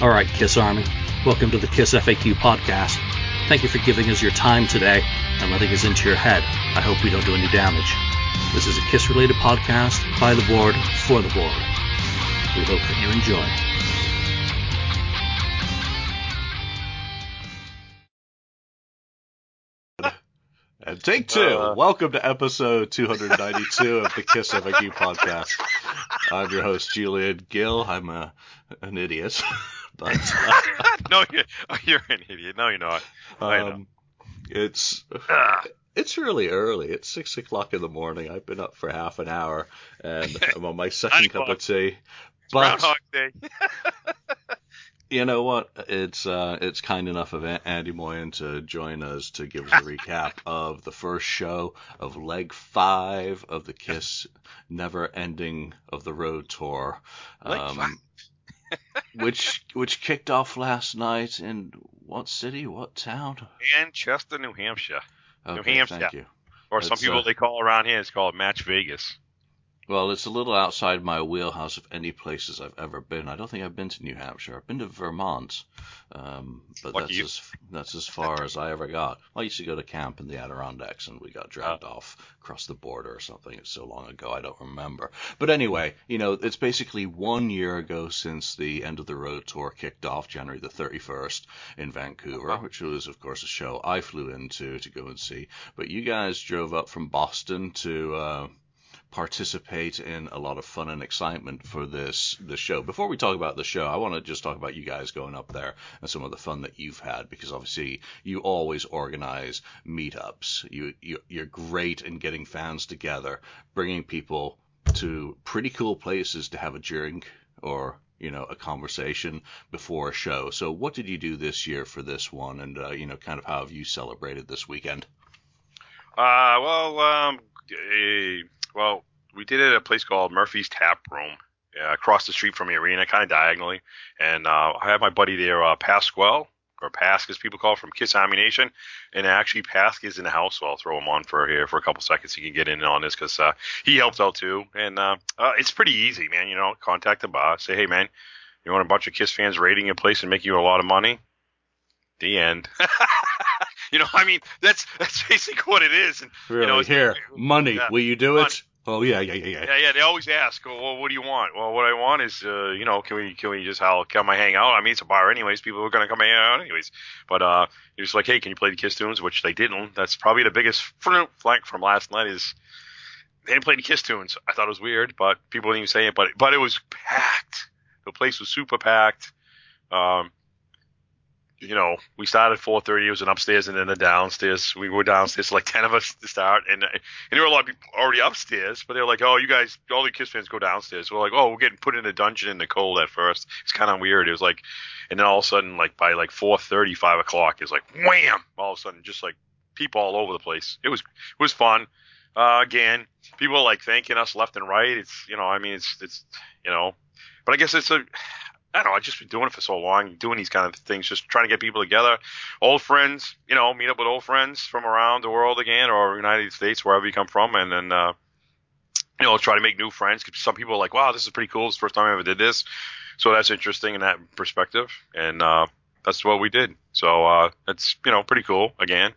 All right, Kiss Army, welcome to the Kiss FAQ podcast. Thank you for giving us your time today and letting us into your head. I hope we don't do any damage. This is a Kiss related podcast by the board for the board. We hope that you enjoy. And take two. Uh, Welcome to episode 292 of the Kiss FAQ podcast. I'm your host, Julian Gill. I'm a, an idiot. but uh, No, you're, you're, an idiot. No, you're not. Um, it's. Ah. It's really early. It's six o'clock in the morning. I've been up for half an hour, and I'm on my second cup of tea. But Groundhog Day. You know what? It's uh, it's kind enough of Andy Moyen to join us to give us a recap of the first show of leg five of the Kiss Never Ending of the Road tour, um, which which kicked off last night in what city? What town? Manchester, New Hampshire. Okay, New Hampshire. Thank you. Or It's, some people uh, they call around here it's called Manch Vegas. Well, it's a little outside my wheelhouse of any places I've ever been. I don't think I've been to New Hampshire. I've been to Vermont, um, but Lucky that's you. as that's as far as I ever got. I used to go to camp in the Adirondacks, and we got dragged off across the border or something. It's so long ago, I don't remember. But anyway, you know, it's basically one year ago since the end of the road tour kicked off, January the 31st in Vancouver, which was, of course, a show I flew into to go and see. But you guys drove up from Boston to. Uh, participate in a lot of fun and excitement for this this show. Before we talk about the show, I want to just talk about you guys going up there and some of the fun that you've had because obviously you always organize meetups. You, you you're great in getting fans together, bringing people to pretty cool places to have a drink or you know a conversation before a show. So what did you do this year for this one, and uh, you know kind of how have you celebrated this weekend? Uh, well, um, eh, well, we did it at a place called Murphy's Tap Room, uh, across the street from the arena, kind of diagonally. And uh, I have my buddy there, uh, Pasquale, or Pask as people call it, from Kiss Army Nation. And actually, Pask is in the house, so I'll throw him on for here for a couple seconds. He can get in on this because uh, he helped out too. And uh, uh, it's pretty easy, man. You know, contact the boss, say, hey, man, you want a bunch of Kiss fans raiding your place and make you a lot of money? The end. you know, I mean, that's that's basically what it is. And Really, you know, here, money. yeah, Will you do money. it? Oh yeah, yeah, yeah, yeah. Yeah, yeah. They always ask, well, what do you want? Well, what I want is, uh, you know, can we can we just how come I hang out? I mean, it's a bar anyways. People are gonna come hang out anyways. But uh, you're just like, hey, can you play the Kiss tunes? Which they didn't. That's probably the biggest flank from last night is they didn't play the Kiss tunes. I thought it was weird, but people didn't even say it. But but it was packed. The place was super packed. Um, you know, we started at 4:30. It was an upstairs and then a downstairs. We were downstairs, like 10 of us to start, and and there were a lot of people already upstairs. But they were like, "Oh, you guys, all the Kiss fans go downstairs." We're like, "Oh, we're getting put in a dungeon in the cold at first. It's kind of weird." It was like, and then all of a sudden, like by like 4:30, 5 o'clock, it was like wham! All of a sudden, just like people all over the place. It was it was fun. Uh, again, people are like thanking us left and right. It's you know, I mean, it's it's you know, but I guess it's a I don't know. I've just been doing it for so long, doing these kind of things, just trying to get people together, old friends, you know, meet up with old friends from around the world again, or United States, wherever you come from, and then, uh, you know, try to make new friends. 'Cause some people are like, "Wow, this is pretty cool. It's the first time I ever did this," so that's interesting in that perspective, and uh, that's what we did. So uh, that's you know pretty cool. Again,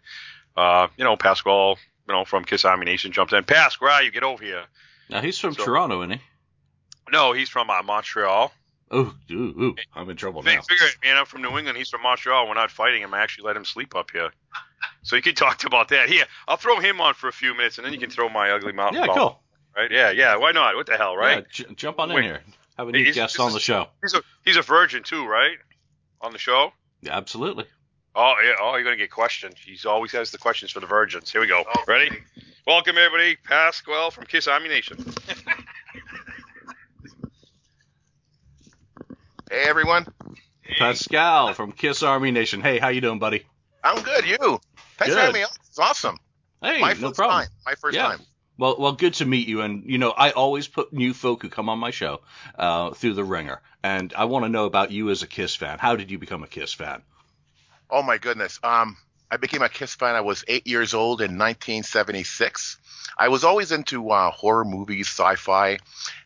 uh, you know, Pascal, you know, from Kiss Army Nation jumped in. Are you? Get over here. Now he's from So- Toronto, isn't he? No, he's from uh, Montreal. Oh, ooh, ooh, I'm in trouble now. Figure it, man. I'm from New England. He's from Montreal. We're not fighting him. I actually let him sleep up here. So you can talk about that. Here, I'll throw him on for a few minutes, and then you can throw my ugly mouth. Yeah, mouth, cool. Right? Yeah, yeah. Why not? What the hell, right? Yeah, j- jump on in here. Have a Hey, new is- guest this on is- the show. He's a he's a virgin too, right? On the show. Yeah, absolutely. Oh yeah. Oh, you're gonna get questioned. He's always has the questions for the virgins. Here we go. Ready? Welcome everybody. Pasquale from Kiss Army Nation. Hey everyone, Pascal from Kiss Army Nation. Hey, how you doing, buddy? I'm good. You? Thanks Good. for having me on. It's awesome. Hey, My no first problem. time. My first Yeah. time. Well, well, good to meet you. And you know, I always put new folk who come on my show uh, through the ringer, and I want to know about you as a Kiss fan. How did you become a Kiss fan? Oh my goodness. Um, I became a Kiss fan. I was eight years old in 1976. I was always into uh, horror movies, sci-fi,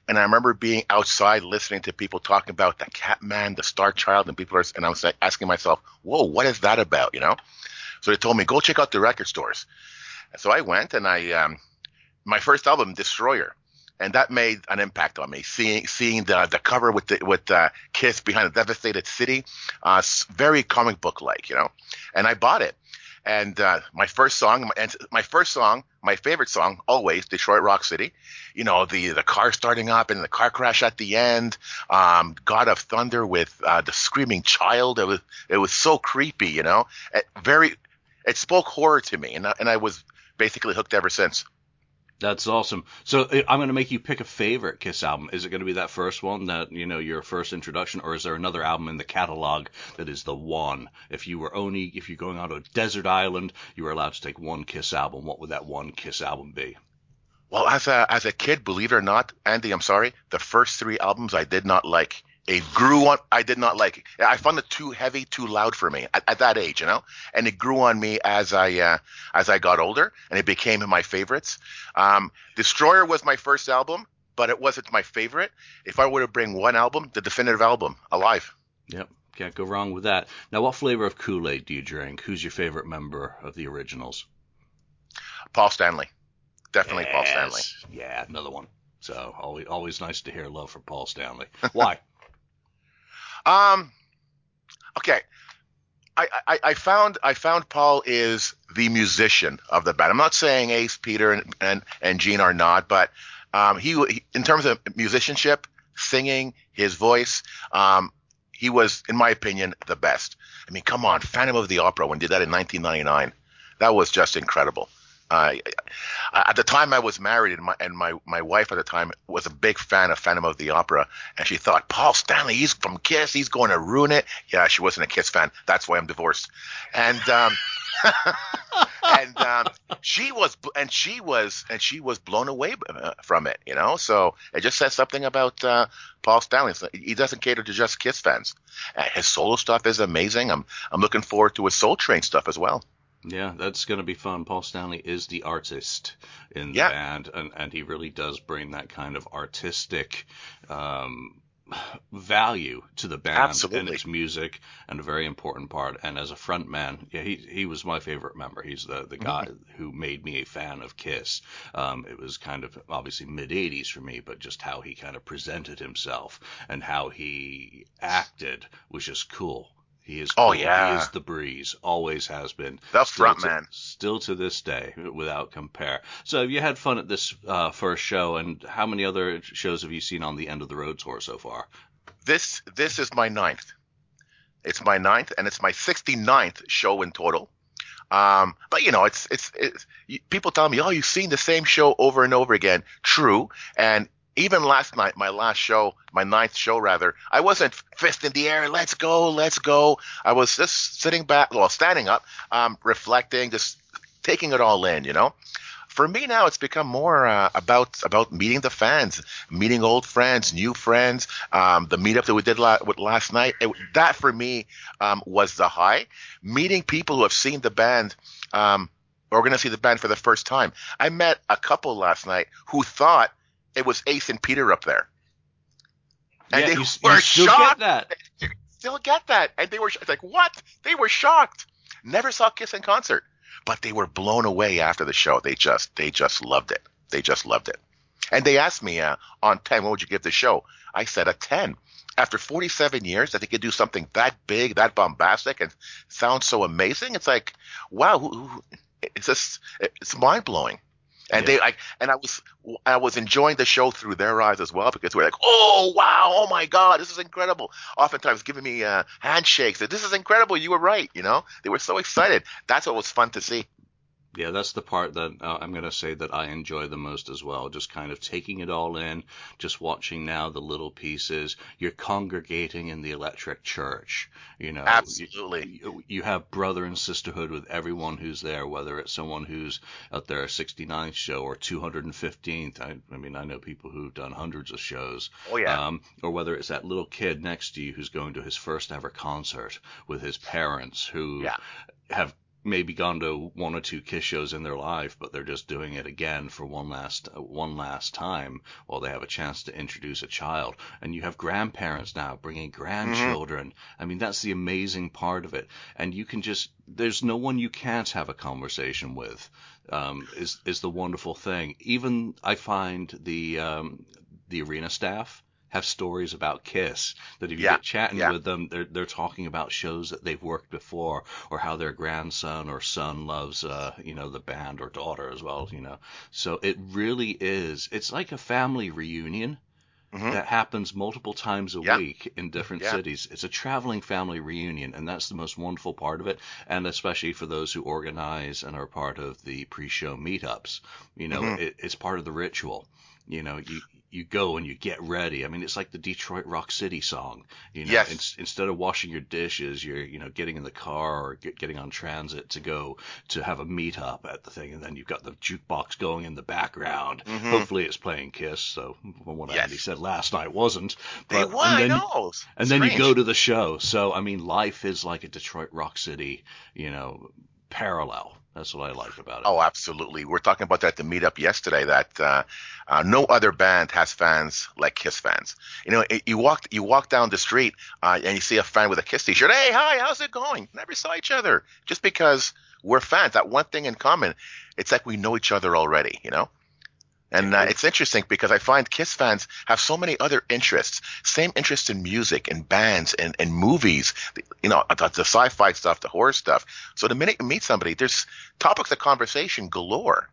and I remember being outside listening to people talking about the Catman, the Star Child, and people are, and I was like asking myself, "Whoa, what is that about?" You know. So they told me go check out the record stores. So I went and I, um, my first album, Destroyer, and that made an impact on me. Seeing seeing the the cover with the with uh, Kiss behind a devastated city, uh, very comic book like, you know. And I bought it. And uh, my first song, and my first song, my favorite song, always Detroit Rock City. You know, the the car starting up and the car crash at the end. Um, God of Thunder with uh, the screaming child. It was it was so creepy. You know, it very it spoke horror to me, and and I was basically hooked ever since. That's awesome. So uh, I'm going to make you pick a favorite Kiss album. Is it going to be that first one that you know your first introduction, or is there another album in the catalog that is the one? If you were only if you're going on a desert island, you were allowed to take one Kiss album. What would that one Kiss album be? Well, as a as a kid, believe it or not, Andy, I'm sorry, the first three albums I did not like. It grew on. I did not like it. I found it too heavy, too loud for me at, at that age, you know. And it grew on me as I uh, as I got older, and it became my favorites. Um, Destroyer was my first album, but it wasn't my favorite. If I were to bring one album, the definitive album, Alive. Yep, can't go wrong with that. Now, what flavor of Kool Aid do you drink? Who's your favorite member of the originals? Paul Stanley, definitely yes. Paul Stanley. Yeah, another one. So always always nice to hear love for Paul Stanley. Why? Um, okay. I, I, I, found I found Paul is the musician of the band. I'm not saying Ace, Peter, and and, and Gene are not, but um, he, he in terms of musicianship, singing, his voice, um, he was, in my opinion, the best. I mean, come on, Phantom of the Opera when did that in 1999, that was just incredible. Uh, at the time I was married, and my and my my wife at the time was a big fan of Phantom of the Opera, and she thought Paul Stanley, he's from Kiss, he's going to ruin it. Yeah, she wasn't a Kiss fan. That's why I'm divorced. And um, and um, she was and she was and she was blown away uh, from it. You know, so it just says something about uh, Paul Stanley. He doesn't cater to just Kiss fans. Uh, his solo stuff is amazing. I'm I'm looking forward to his Soul Train stuff as well. Yeah, that's going to be fun. Paul Stanley is the artist in the Yeah. band, and, and he really does bring that kind of artistic um, value to the band and its music, and a very important part. And as a front man, yeah, he he was my favorite member. He's the the guy who made me a fan of Kiss. Um, it was kind of obviously mid '80s for me, but just how he kind of presented himself and how he acted was just cool. He is Oh, cool. yeah. he is the breeze, always has been. The Still front to- man. Still to this day, without compare. So have you had fun at this uh, first show, and how many other shows have you seen on the End of the Road tour so far? This this is my ninth. It's my ninth, and it's my 69th show in total. Um, but you know, it's it's, it's people tell me, oh, you've seen the same show over and over again. True, and even last night, my last show, my ninth show rather, I wasn't fist in the air, let's go, let's go. I was just sitting back, well, standing up, um, reflecting, just taking it all in, you know. For me now, it's become more uh, about about meeting the fans, meeting old friends, new friends. Um, the meetup that we did la- with last night, it, that for me um, was the high. Meeting people who have seen the band, um, or going to see the band for the first time. I met a couple last night who thought it was Ace and Peter up there, and yeah, they you, were you still shocked. get that. Still get that, and they were like, what? They were shocked. Never saw Kiss in concert, but they were blown away after the show. They just they just loved it. They just loved it. And they asked me uh, on 10, what would you give the show? I said a 10. After 47 years, that they could do something that big, that bombastic, and sound so amazing. It's like, wow, who, who, it's just, it's mind blowing. And Yeah. they, like, and I was, I was enjoying the show through their eyes as well because we're like, oh wow, oh my god, this is incredible. Oftentimes giving me uh, handshakes. That this is incredible. You were right. You know, they were so excited. That's what was fun to see. Yeah, that's the part that uh, I'm going to say that I enjoy the most as well. Just kind of taking it all in, just watching now the little pieces. You're congregating in the electric church. You know, Absolutely. You, you have brother and sisterhood with everyone who's there, whether it's someone who's at their 69th show or 215th. I, I mean, I know people who've done hundreds of shows. Oh yeah. Um, or whether it's that little kid next to you who's going to his first ever concert with his parents who Yeah. have maybe gone to one or two Kiss shows in their life, but they're just doing it again for one last uh, one last time while they have a chance to introduce a child. And you have grandparents now bringing grandchildren. I mean, that's the amazing part of it. And you can just there's no one you can't have a conversation with. Um, is is the wonderful thing. Even I find the um, the arena staff have stories about Kiss that if you Yeah, get chatting yeah. with them, they're they're talking about shows that they've worked before, or how their grandson or son loves, uh, you know, the band or daughter as well, you know. So it really is. It's like a family reunion Mhm. that happens multiple times a Yeah. week in different Yeah. cities. It's a traveling family reunion, and that's the most wonderful part of it. And especially for those who organize and are part of the pre-show meetups, you know, Mhm. it, it's part of the ritual. You know, you you go and you get ready. I mean, it's like the Detroit Rock City song. You know, Yes. Ins- instead of washing your dishes, you're you know getting in the car or get, getting on transit to go to have a meetup at the thing, and then you've got the jukebox going in the background. Mhm. Hopefully, it's playing Kiss. So what Yes. Andy said last night wasn't. They But- won, and I then- know. and then you go to the show. So I mean, life is like a Detroit Rock City, you know, parallel. That's what I like about it. Oh, absolutely. We're talking about that at the meetup yesterday. That uh, uh, no other band has fans like Kiss fans. You know, it- you walk you walk down the street uh, and you see a fan with a Kiss T-shirt. Hey, hi, how's it going? Never saw each other. Just because we're fans, that one thing in common. It's like we know each other already. You know. And uh, it's interesting because I find Kiss fans have so many other interests, same interest in music and bands and, and movies, you know, the, the sci-fi stuff, the horror stuff. So the minute you meet somebody, there's topics of conversation galore.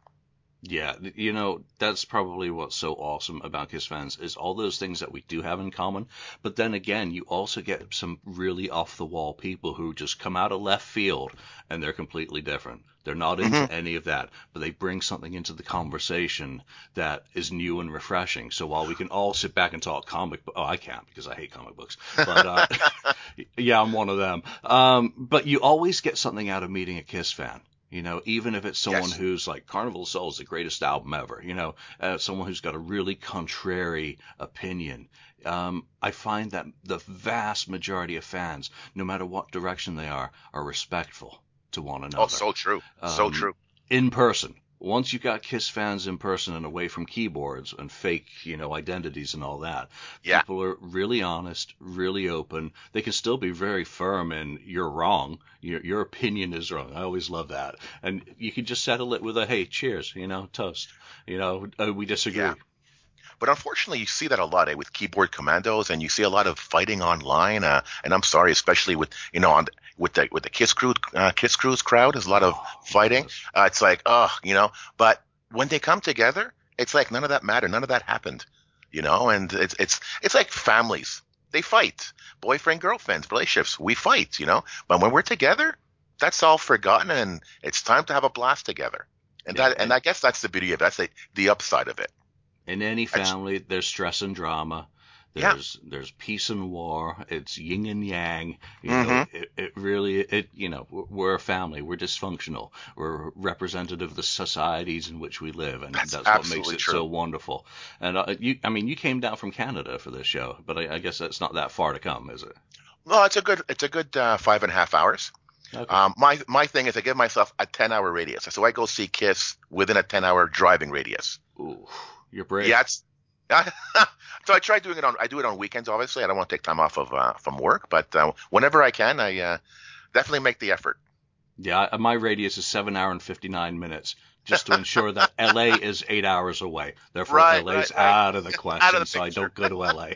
Yeah, you know, that's probably what's so awesome about Kiss fans is all those things that we do have in common. But then again, you also get some really off the wall people who just come out of left field and they're completely different. They're not into Mhm. any of that, but they bring something into the conversation that is new and refreshing. So while we can all sit back and talk comic, bo- oh, I can't because I hate comic books, but uh, yeah, I'm one of them. Um, but you always get something out of meeting a Kiss fan. You know, even if it's someone Yes. who's like Carnival of Souls, the greatest album ever. You know, uh, someone who's got a really contrary opinion. Um, I find that the vast majority of fans, no matter what direction they are, are respectful to one another Oh, so true. so Um, true. in person. Once you've got Kiss fans in person and away from keyboards and fake, you know, identities and all that, Yeah. people are really honest, really open. They can still be very firm and you're wrong. Your your opinion is wrong. I always love that. And you can just settle it with a hey, cheers, you know, toast. You know, uh, we disagree. Yeah. But unfortunately, you see that a lot eh, with keyboard commandos, and you see a lot of fighting online. Uh, and I'm sorry, especially with you know on with the with the Kiss Crew uh, Kiss Crews crowd, there's a lot of fighting. Uh, it's like, oh, you know. But when they come together, it's like none of that mattered. None of that happened, you know. And it's it's it's like families. They fight, boyfriend girlfriends, relationships. We fight, you know. But when we're together, that's all forgotten, and it's time to have a blast together. And Yeah, that, and I guess that's the beauty of it. That's the, the upside of it. In any family, there's stress and drama. Yeah. There's there's peace and war. It's yin and yang. You know, Mhm. it, it really it you know we're- we're a family. We're dysfunctional. We're representative of the societies in which we live, and That's that's, what makes it true. so wonderful. And uh, you, I mean, you came down from Canada for this show, but I, I guess that's not that far to come, is it? No, it's a good it's a good uh, five and a half hours. Okay. Um, my my thing is I give myself a ten hour radius, so I go see Kiss within a ten hour driving radius. Ooh, you're brave. Yeah, it's, so I try doing it on I do it on weekends. Obviously, I don't want to take time off of uh, from work, but uh, whenever I can, I uh, definitely make the effort. Yeah, my radius is seven hour and fifty nine minutes, just to ensure that LA is eight hours away. Therefore, Right, LA's right, right. out of the question, the so I don't go to LA.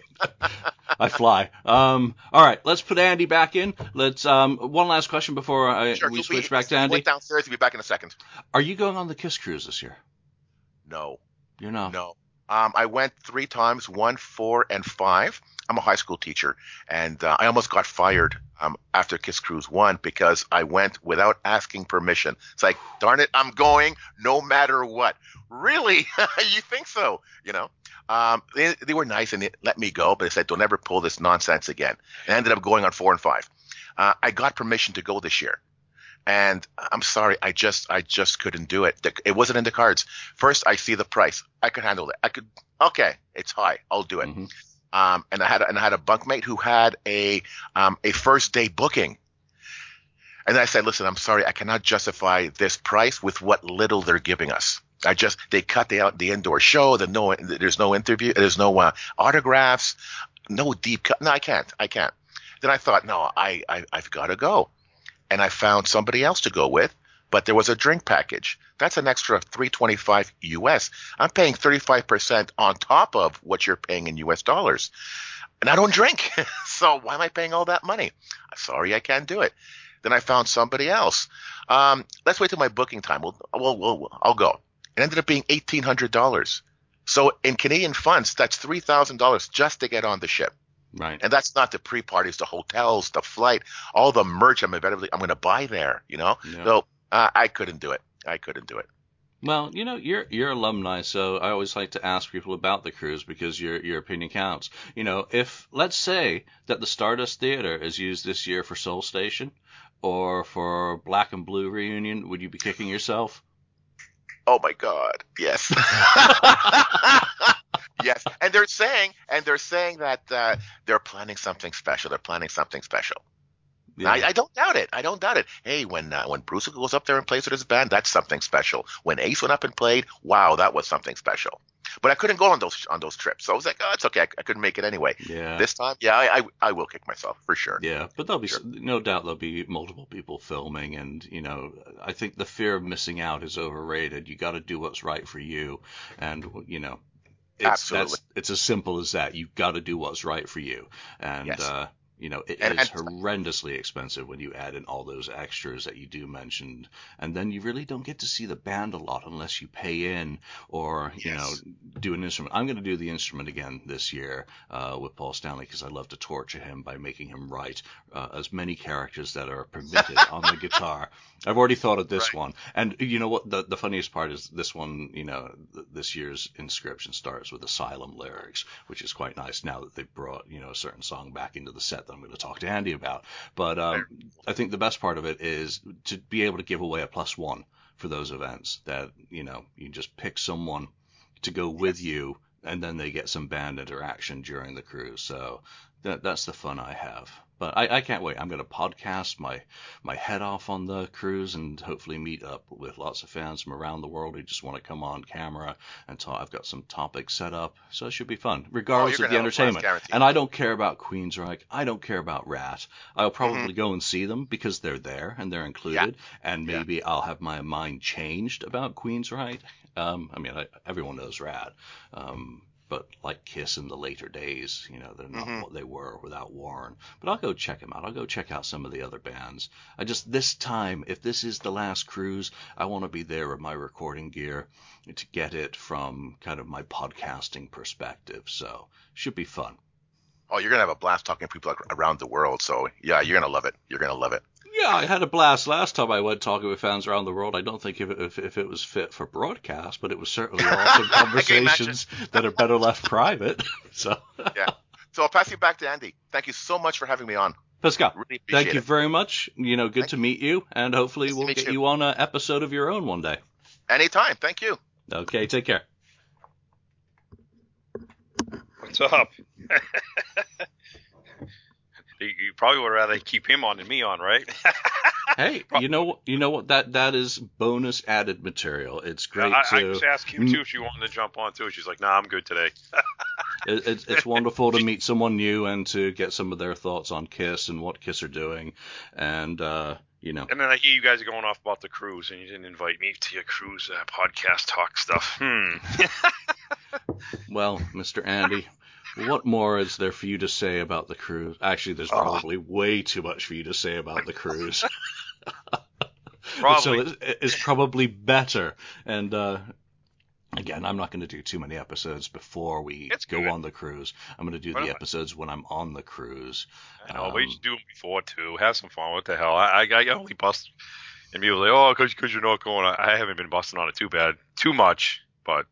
I fly. Um, all right, let's put Andy back in. Let's um, one last question before I, Sure, we switch be- back to Andy. Went downstairs. He'll be back in a second. Are you going on the Kiss cruise this year? No, You're not. no. Um, I went three times, one, four, and five. I'm a high school teacher, and uh, I almost got fired um, after Kiss Cruise one because I went without asking permission. It's like, darn it, I'm going no matter what. Really? you think so? You know? Um, they, they were nice and they let me go, but they said, don't ever pull this nonsense again. And I ended up going on four and five. Uh, I got permission to go this year. And I'm sorry, I just I just couldn't do it. It wasn't in the cards. First, I see the price. I could handle it. I could. Okay, it's high. I'll do it. Mhm. Um, and I had a, and I had a bunkmate who had a um, a first day booking, And I said, listen, I'm sorry, I cannot justify this price with what little they're giving us. I just they cut the out the indoor show. The no, there's no interview, there's no uh, autographs, no deep cut. No, I can't, I can't. Then I thought, no, I, I I've got to go, and I found somebody else to go with. But there was a drink package. That's an extra 325 US. I'm paying 35% on top of what you're paying in US dollars. And I don't drink. so why am I paying all that money? Sorry, I can't do it. Then I found somebody else. Um, let's wait till my booking time. We'll, we'll, we'll, I'll go. It ended up being $1,800. So in Canadian funds, that's $3,000 just to get on the ship. Right. And that's not the pre-parties, the hotels, the flight, all the merch I'm inevitably I'm going to buy there. You know, Yeah. so uh, I couldn't do it. I couldn't do it. Well, you know, you're you're alumni, so I always like to ask people about the cruise because your your opinion counts. You know, if let's say that the Stardust Theater is used this year for Soul Station or for Black 'n Blue reunion, would you be kicking yourself? Oh my God, yes, yes. And they're saying, and they're saying that uh, they're planning something special. They're planning something special. Yeah. I, I don't doubt it. I don't doubt it. Hey, when uh, when Bruce goes up there and plays with his band, that's something special. When Ace went up and played, wow, that was something special. But I couldn't go on those on those trips, so I was like, oh, it's okay. I, I couldn't make it anyway. yeah. This time, yeah, I, I I will kick myself for sure. Yeah, but there'll be Sure. no doubt there'll be multiple people filming, and you know, I think the fear of missing out is overrated. You got to do what's right for you, and you know, it's Absolutely. it's as simple as that. You've got to do what's right for you, and Yes. uh, you know, it is And- and- horrendously expensive when you add in all those extras that you do mention, and then you really don't get to see the band a lot unless you pay in or you Yes. know do an instrument. I'm going to do the instrument again this year uh, with Paul Stanley because I love to torture him by making him write uh, as many characters that are permitted on the guitar. I've already thought of this Right. one, and you know what? The, the funniest part is this one. You know, th- this year's inscription starts with Asylum lyrics, which is quite nice now that they've brought you know a certain song back into the set that I'm going to talk to Andy about. But um, I think the best part of it is to be able to give away a plus one for those events that you know you just pick someone to go with you and then they get some band interaction during the cruise. So that that's the fun i have but i, I can't wait i'm going to podcast my my head off on the cruise and hopefully meet up with lots of fans from around the world who just want to come on camera and talk i've got some topics set up so it should be fun regardless Oh, of the gonna have a blast, entertainment and i don't care about queensryche i don't care about Ratt i'll probably Mm-hmm. go and see them because they're there and they're included and Yeah. maybe I'll have my mind changed about Queensryche. Um, I mean, I, everyone knows Ratt. um, but like Kiss in the later days, you know, they're not Mhm. what they were without Warren. But I'll go check them out. I'll go check out some of the other bands. I just this time, if this is the last cruise, I want to be there with my recording gear to get it from kind of my podcasting perspective. So should be fun. Oh, you're gonna have a blast talking to people around the world. So yeah, you're gonna love it. You're gonna love it. Yeah, I had a blast last time I went talking with fans around the world. I don't think if it, if, if it was fit for broadcast, but it was certainly awesome I can imagine. conversations that are better left private. So, yeah. So I'll pass you back to Andy. Thank you so much for having me on. Pascal, Really thank you it. very much. You know, good Thank to meet you, and hopefully Nice we'll get you. you on an episode of your own one day. Anytime. Thank you. Okay, take care. What's up? you, probably would rather keep him on than me on, right? Hey, you know what? You know what? That that is bonus added material. It's great I, I to. just asked Kim too if she wanted to jump on too. She's like, "Nah, I'm good today." it, it's it's wonderful to meet someone new and to get some of their thoughts on Kiss and what Kiss are doing, and uh, you know. And then I hear you guys are going off about the cruise, and you didn't invite me to your cruise uh, podcast talk stuff. Hmm. Well, Mr. Andy, what more is there for you to say about the cruise? Actually, there's Oh. probably way too much for you to say about the cruise. Probably. So it's, it's probably better. And uh, again, I'm not going to do too many episodes before we It's go good. on the cruise. I'm going to do Why the episodes when I'm on the cruise. I know, but you Um, should do them before too. Have some fun. What the hell? I I, I only bust, and people say, "Oh, because you're not going." I haven't been busting on it too bad, too much, but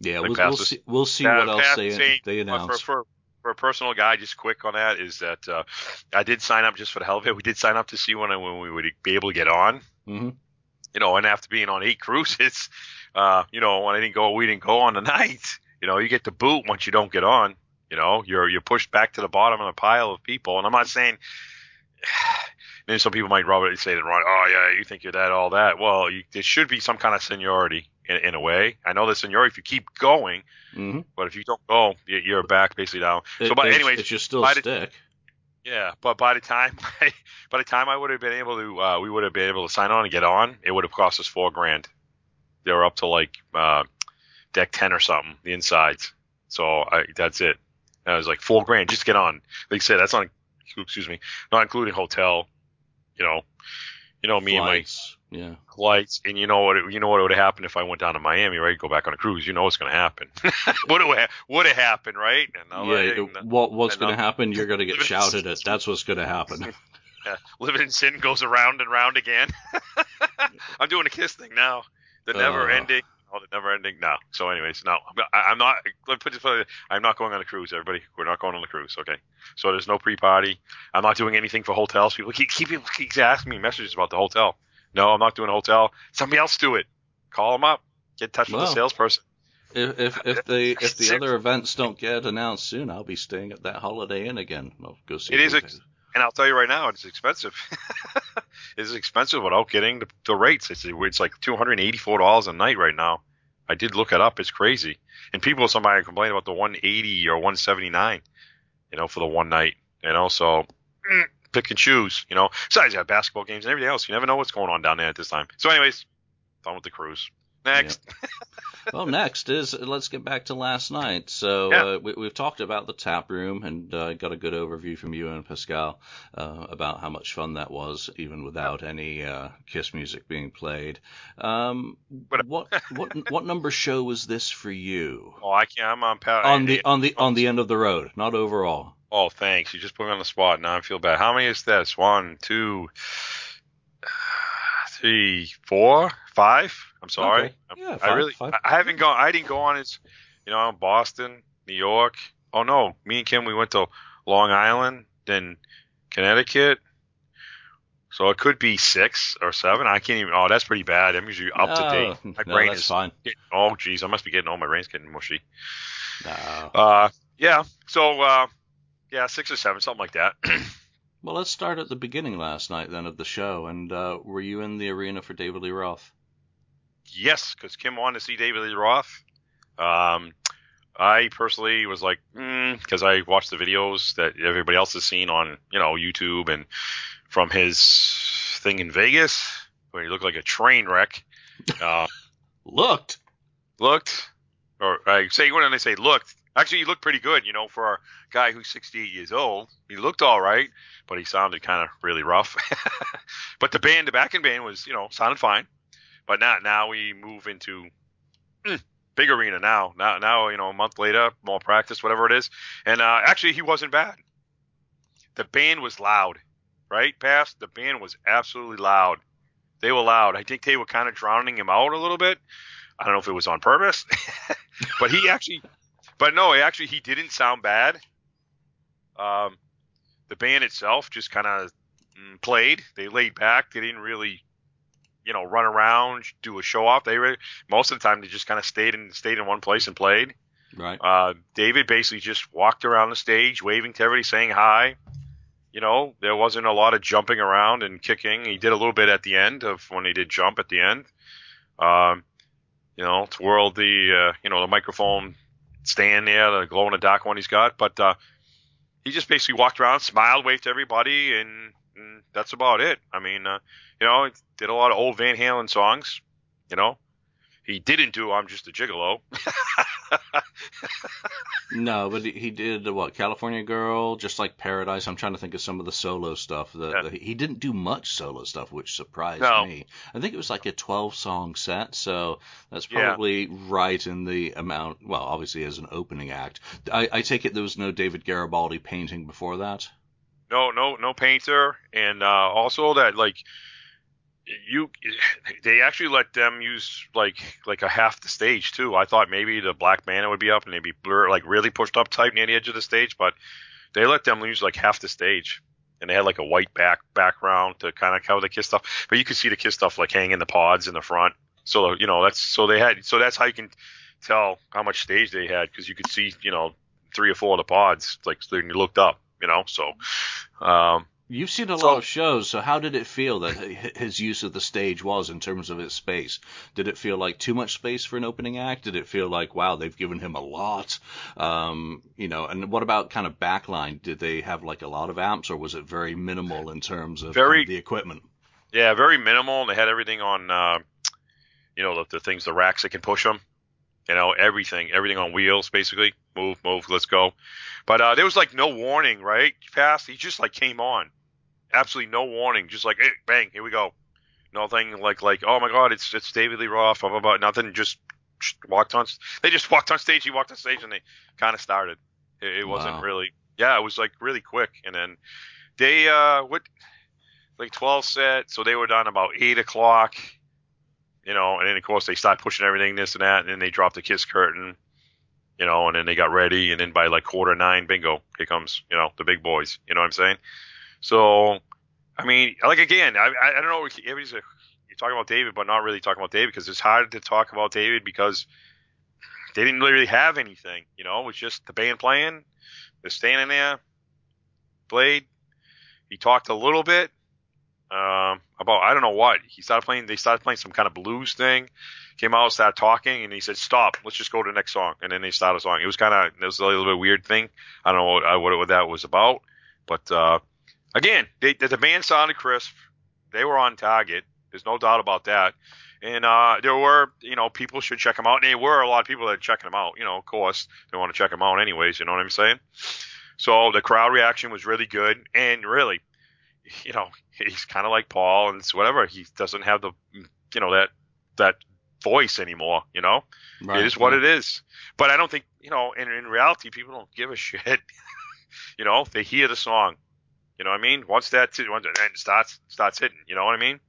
Yeah, we'll, we'll see. We'll see what else they saying- they announce. For, for, for a personal guy, just quick on that is that uh, I did sign up just for the hell of it. We did sign up to see when when we would be able to get on. hmm You know, and after being on eight cruises, uh, you know, when I didn't go, we didn't go on the night. You know, you get the boot once you don't get on. You know, you're you're pushed back to the bottom of the pile of people. And I'm not saying then some people might and say that wrong. Oh yeah, you think you're that, all that. Well, you, there should be some kind of seniority in, in a way. I know the seniority if you keep going, Mm-hmm. but if you don't go, you- you're back basically down. So, but anyways, it's just still by the- stick. yeah, but by the time I, by the time I would have been able to, uh, we would have been able to sign on and get on. It would have cost us four grand. They were up to like uh, deck ten or something, the insides. So I, that's it. And I was like four grand just to get on. Like I said, that's not excuse me, not including hotel. You know, you know me Flights. Yeah. flights, and you know what? It, you know what would have happened if I went down to Miami, right? Go back on a cruise. You know what's going to happen. what would have happened, right? And yeah. and, what what's going to happen? You're going to get shouted at. That's what's going to happen. Yeah, living in sin goes around and round again. I'm doing a kiss thing now. The never Uh. ending. Oh, the never ending. No. So, anyways, no. I'm not. Let put this. way, I'm not going on a cruise. Everybody, we're not going on the cruise. Okay. So there's no pre-party. I'm not doing anything for hotels. People keep keep, keep asking me messages about the hotel. No, I'm not doing a hotel. Somebody else do it. Call them up. Get in touch with the salesperson. if if if the if the other events don't get announced soon, I'll be staying at that Holiday Inn again. I'll go see. It if is ex- And I'll tell you right now, it's expensive. it's expensive without getting the, the rates. It's it's like two hundred and eighty four dollars a night right now. I did look it up. It's crazy. And people, somebody complain about the one eighty or one seventy nine, you know, for the one night. You know, so mm, pick and choose. You know, besides you have basketball games and everything else. You never know what's going on down there at this time. So, anyways, done with the cruise. Next. well, next is let's get back to last night. So Yeah. uh, we, we've talked about the tap room and uh, got a good overview from you and Pascal uh, about how much fun that was, even without any uh, Kiss music being played. Um, But- what what what number show was this for you? Oh, I can't. I'm on power. On the on the on the end of the road, not overall. Oh, thanks. You just put me on the spot. Now I feel bad. How many is this? One, two, three, four, five. I'm sorry. Okay. Yeah, I five, really, five. I I haven't gone. I didn't go on as, you know, Boston, New York. Oh no, me and Kim, we went to Long Island, then Connecticut. So it could be six or seven. I can't even. Oh, that's pretty bad. I'm usually up to date. No, My no, brain that's is. fine. Getting, oh, geez, I must be getting. Oh, my brain's getting mushy. No. Uh, yeah. So, uh, yeah, six or seven, something like that. Well, let's start at the beginning last night then of the show. And uh, were you in the arena for David Lee Roth? Yes, because Kim wanted to see David Lee Roth. Um, I personally was like, because I watched the videos that everybody else has seen on, you know, YouTube and from his thing in Vegas, where he looked like a train wreck. Uh, Looked. looked, or I say when they say looked, actually he looked pretty good, you know, for a guy who's 68 years old. He looked all right, but he sounded kind of really rough. but the band, the backing band was, you know, sounded fine. But now, now we move into mm, big arena now. Now, now, you know, a month later, more practice, whatever it is. And uh, actually, he wasn't bad. The band was loud, right? Past the band was absolutely loud. They were loud. I think they were kind of drowning him out a little bit. I don't know if it was on purpose, but he actually, but no, actually he didn't sound bad. Um, the band itself just kind of mm, played. They laid back. They didn't really, you know, run around, do a show off. They were most of the time they just kind of stayed in stayed in one place and played. Right. Uh, David basically just walked around the stage, waving to everybody, saying hi. You know, there wasn't a lot of jumping around and kicking. He did a little bit at the end of when he did jump at the end. Um, you know, twirled the uh, you know the microphone stand there, the glow in the dark one he's got. But uh, he just basically walked around, smiled, waved to everybody, and, and that's about it. I mean, uh, you know, he did a lot of old Van Halen songs. You know, he didn't do "I'm Just a Gigolo." No, but he, did uh, what? California Girl, just like Paradise. I'm trying to think of some of the solo stuff. That, Yeah. that he didn't do much solo stuff, which surprised No. me. I think it was like a 12 song set, so that's Yeah. probably right in the amount. Well, obviously as an opening act. I, I take it there was no David Garibaldi painting before that. no, no, no painter, and uh, also that like you, they actually let them use like like a half the stage too. I thought maybe the Black Manta would be up and they'd be blur like really pushed up tight near the edge of the stage, but they let them use like half the stage. And they had like a white back background to kind of cover the kiss stuff, but you could see the kiss stuff like hanging the pods in the front. So you know that's so they had so that's how you can tell how much stage they had because you could see you know three or four of the pods like when you looked up, you know. So, um, You've seen a So- lot of shows, so how did it feel that his use of the stage was in terms of its space? Did it feel like too much space for an opening act? Did it feel like wow, they've given him a lot? Um, you know, and what about kind of backline? Did they have like a lot of amps, or was it very minimal in terms of Very- the equipment? Yeah, very minimal. and They had everything on, uh, you know, the, the things, the racks that can push them. You know, everything, everything on wheels, basically. Move, move, let's go. But uh, there was like no warning, right? Fast. He just like came on, absolutely no warning. Just like, hey, bang, here we go. Nothing like like, oh my God, it's it's David Lee Roth, blah blah blah. Nothing. Just walked on. They just walked on stage. He walked on stage, and they kind of started. It, it wasn't really. Yeah, it was like really quick, and then they uh what like 12 set, so they were done about 8 o'clock, you know, and then of course they start pushing everything, this and that, and then they dropped the kiss curtain, you know, and then they got ready, and then by like quarter nine, bingo, here comes, you know, the big boys, you know what I'm saying? So, I mean, like again, I, I, don't know, everybody's you're talking about David, but not really talking about David because it's hard to talk about David because they didn't really have anything, you know, it was just the band playing, they're standing there, played, he talked a little bit, um, about I don't know what. He started playing. They started playing some kind of blues thing. Came out, started talking, and he said, "Stop. Let's just go to the next song." And then they started a song. It was kind of it was a little bit weird thing. I don't know what, what, what that was about, but uh, again, they, the band sounded crisp. They were on target. There's no doubt about that. And uh, there were, you know, people should check them out. And there were a lot of people that are checking them out. You know, of course, they want to check them out anyways. You know what I'm saying? So the crowd reaction was really good, and really, you know, he's kind of like Paul and it's whatever. He doesn't have the, you know, that that voice anymore. You know, it is what it is. But I don't think, you know, in in reality, people don't give a shit. you know, they hear the song. You know what I mean? Once that once it starts starts hitting. You know what I mean?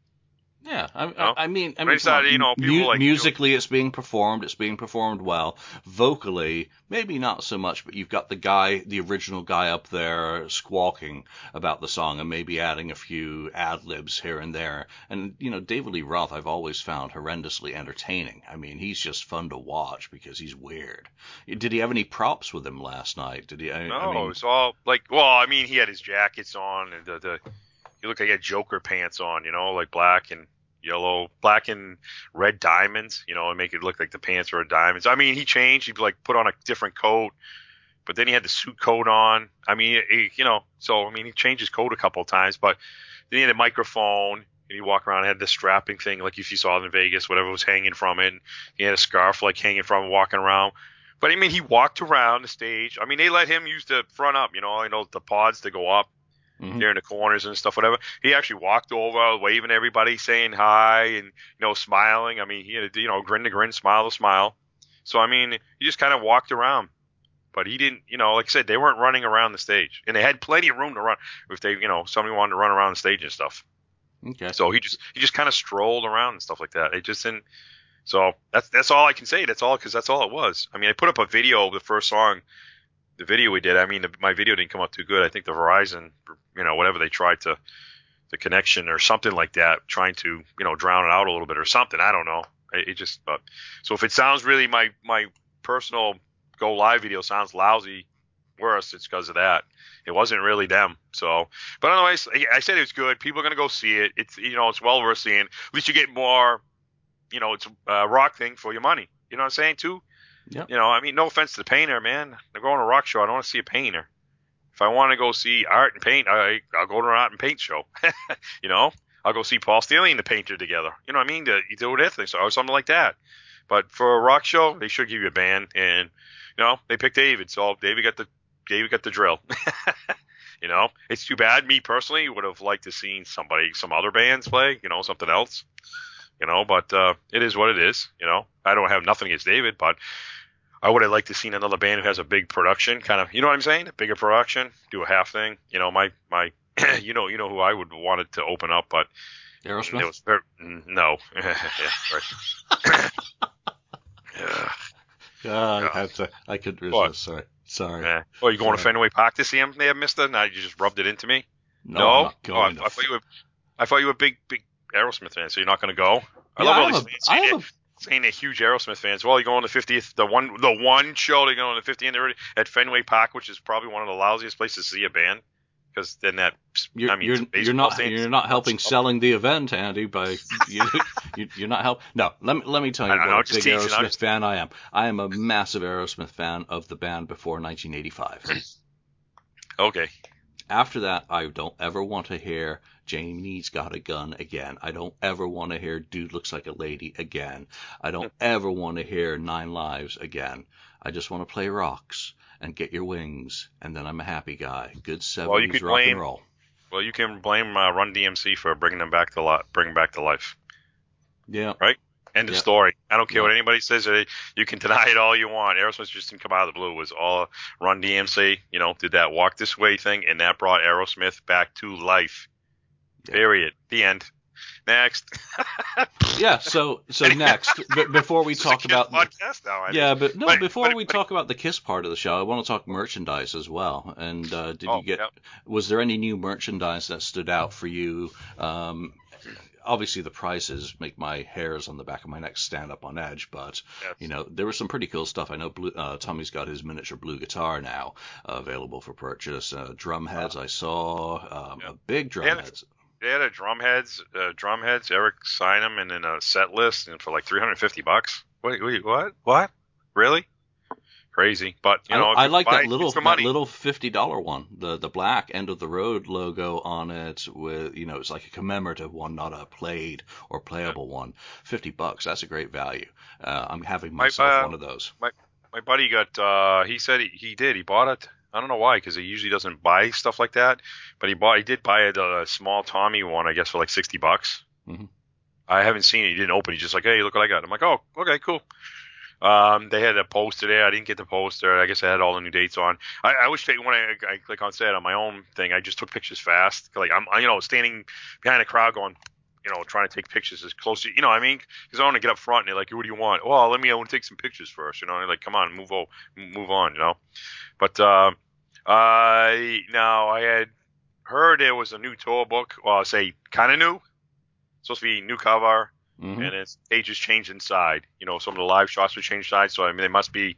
Yeah, I, know? I, mean, I mean, it's on, you know, people mu- like- musically, it's being performed. It's being performed well. Vocally, maybe not so much, but you've got the guy, the original guy up there squawking about the song, and maybe adding a few ad libs here and there. And you know, David Lee Roth, I've always found horrendously entertaining. I mean, he's just fun to watch because he's weird. Did he have any props with him last night? Did he? I, No, I mean, it was all like, well, I mean, he had his jackets on and the the he looked like he had Joker pants on, you know, like black and yellow, black and red diamonds, you know, and make it look like the pants were diamonds. I mean, he changed. He like put on a different coat, but then he had the suit coat on. I mean, he, you know, so I mean, he changed his coat a couple of times, but then he had a microphone. And he walked around, had the strapping thing, like if you saw it in Vegas, whatever was hanging from it. He had a scarf like hanging from it, walking around. But I mean, he walked around the stage. I mean, they let him use the front up, you know, you know, the pods to go up Mhm. there in the corners and stuff, whatever. He actually walked over, waving everybody, saying hi, and you know, smiling. I mean, he had a you know, grin to grin, smile to smile. So I mean, he just kind of walked around, but he didn't, you know, like I said, they weren't running around the stage, and they had plenty of room to run if they, you know, somebody wanted to run around the stage and stuff. okay. So he just he just kind of strolled around and stuff like that. It just didn't. So that's that's all I can say. That's all because that's all it was. I mean, I put up a video of the first song, the video we did. I mean, the, my video didn't come out too good. I think the Verizon, you know, whatever they tried to, the connection or something like that, trying to you know drown it out a little bit or something. I don't know. It, it just but so if it sounds really my my personal go live video sounds lousy, worse, it's because of that. It wasn't really them. So, but otherwise, I said it was good. People are gonna go see it. It's you know it's well worth seeing. At least you get more, you know, it's a uh, rock thing for your money. You know what I'm saying too? Yep. You know, I mean, no offense to the painter, man. I'm going to a rock show. I don't want to see a painter. If I want to go see art and paint, I I'll go to an art and paint show. you know, I'll go see Paul Stanley and the painter together. You know what I mean? To, you do their thing, or something like that. But for a rock show, they should give you a band, and you know they picked David, so David got the David got the drill. you know, it's too bad. Me personally would have liked to seen somebody, some other bands play. You know, something else. You know, but uh, it is what it is. You know, I don't have nothing against David, but I would have liked to seen another band who has a big production, kind of. You know what I'm saying? A bigger production, do a half thing. You know, my my, you know, you know who I would wanted to open up, but Aerosmith. it was very, no. yeah, right. yeah. God, Yeah. I had to. I could resist. What? Sorry. Sorry. Yeah. Oh, you going to Sorry. Fenway Park to see him there, Mister? Now you just rubbed it into me. No, No, I'm Oh, I, I thought you were. I thought you were a big, big Aerosmith fan, so you're not going to go. I Yeah, love all I'm these a- fans I saying, am they're, saying they're huge Aerosmith fans. Well, you go on the 50th, the one, the one show they go on the 50th already at Fenway Park, which is probably one of the lousiest places to see a band because then that You're, I mean, you're, you're not you're not helping selling the event, Andy. By you, you you're not help. No, let me let me tell you what I'm a big Aerosmith just- fan I am. I am a massive Aerosmith fan of the band before 1985. Okay. After that, I don't ever want to hear Janie's got a gun again. I don't ever want to hear Dude looks like a lady again. I don't ever want to hear Nine Lives again. I just want to play rocks and get your wings, and then I'm a happy guy. Good 70s Well, you could rock and roll. Well, you can blame uh, Run DMC for bringing them back to li- bring back to life. Yeah. Right? End of Yeah. story. I don't care Yeah. what anybody says. You can deny it all you want. Aerosmith just didn't come out of the blue. It was all Run DMC. You know, did that Walk This Way thing, and that brought Aerosmith back to life. Period. The end. Next. Yeah. So so next, b- before we This is a talk about podcast now. I yeah, but no, But- before but- we but- talk about the Kiss part of the show, I want to talk merchandise as well. And uh, did Oh, you get? yeah. Was there any new merchandise that stood out for you? Um, obviously, the prices make my hairs on the back of my neck stand up on edge, but Yes. you know there was some pretty cool stuff. I know blue, uh, Tommy's got his miniature blue guitar now uh, available for purchase. Uh, drum heads I saw, um, Yeah. a big drum heads. They had a drum heads, uh, drum heads. Eric signed them and then a set list and for like 350 bucks. Wait, wait, what? What? Really? Crazy. But you I- know, if I, like buy that little that money. little fifty dollar one, the the black end of the road logo on it with you know it's like a commemorative one, not a played or playable one. Fifty bucks, that's a great value. Uh, I'm having My, myself uh, one of those. My buddy got. uh He said he, he did. He bought it. I don't know why, because he usually doesn't buy stuff like that. But he bought. He did buy a, a small Tommy one, I guess, for like 60 bucks. Mhm. I haven't seen it. He didn't open. He's just like, hey, look what I got. I'm like, oh, okay, cool. Um, they had a poster there. I didn't get the poster. I guess I had all the new dates on. I, I wish they when I, I like I said on my own thing, I just took pictures fast. Like I'm, I, you know, standing behind a crowd going, you know, trying to take pictures as close to, you know, I mean, because I want to get up front and they're like, what do you want? Well, let me, I want to take some pictures first, you know. And they're like, come on, move on, move on, you know. But uh, I now I had heard there was a new tour book. Well, I'll say kind of new. Supposed to be new cover Mhm. and its pages changed inside. You know, some of the live shots were changed inside, so I mean, they must be,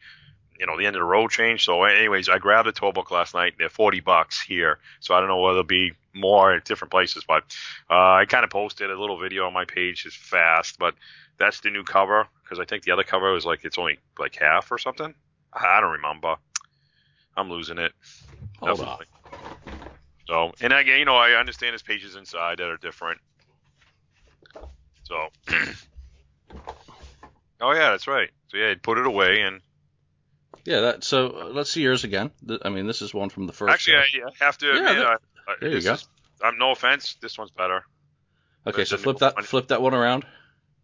you know, the end of the road change. So, anyways, I grabbed a tour book last night. They're forty bucks here, so I don't know whether there'll be more at different places, but uh, I kind of posted a little video on my page. It's fast, but that's the new cover because I think the other cover was like it's only like half or something. I I don't remember. I'm losing it. Hold on. So, and again, you know, I understand there's pages inside that are different. So, oh yeah, that's right. So yeah, I'd put it away, and Yeah, that. So uh, let's see yours again. I mean, this is one from the first. actually, show. I have to Yeah, admit, that- I, I, there you go. Is, I'm no offense, this one's better. okay, so flip that one. flip that one around.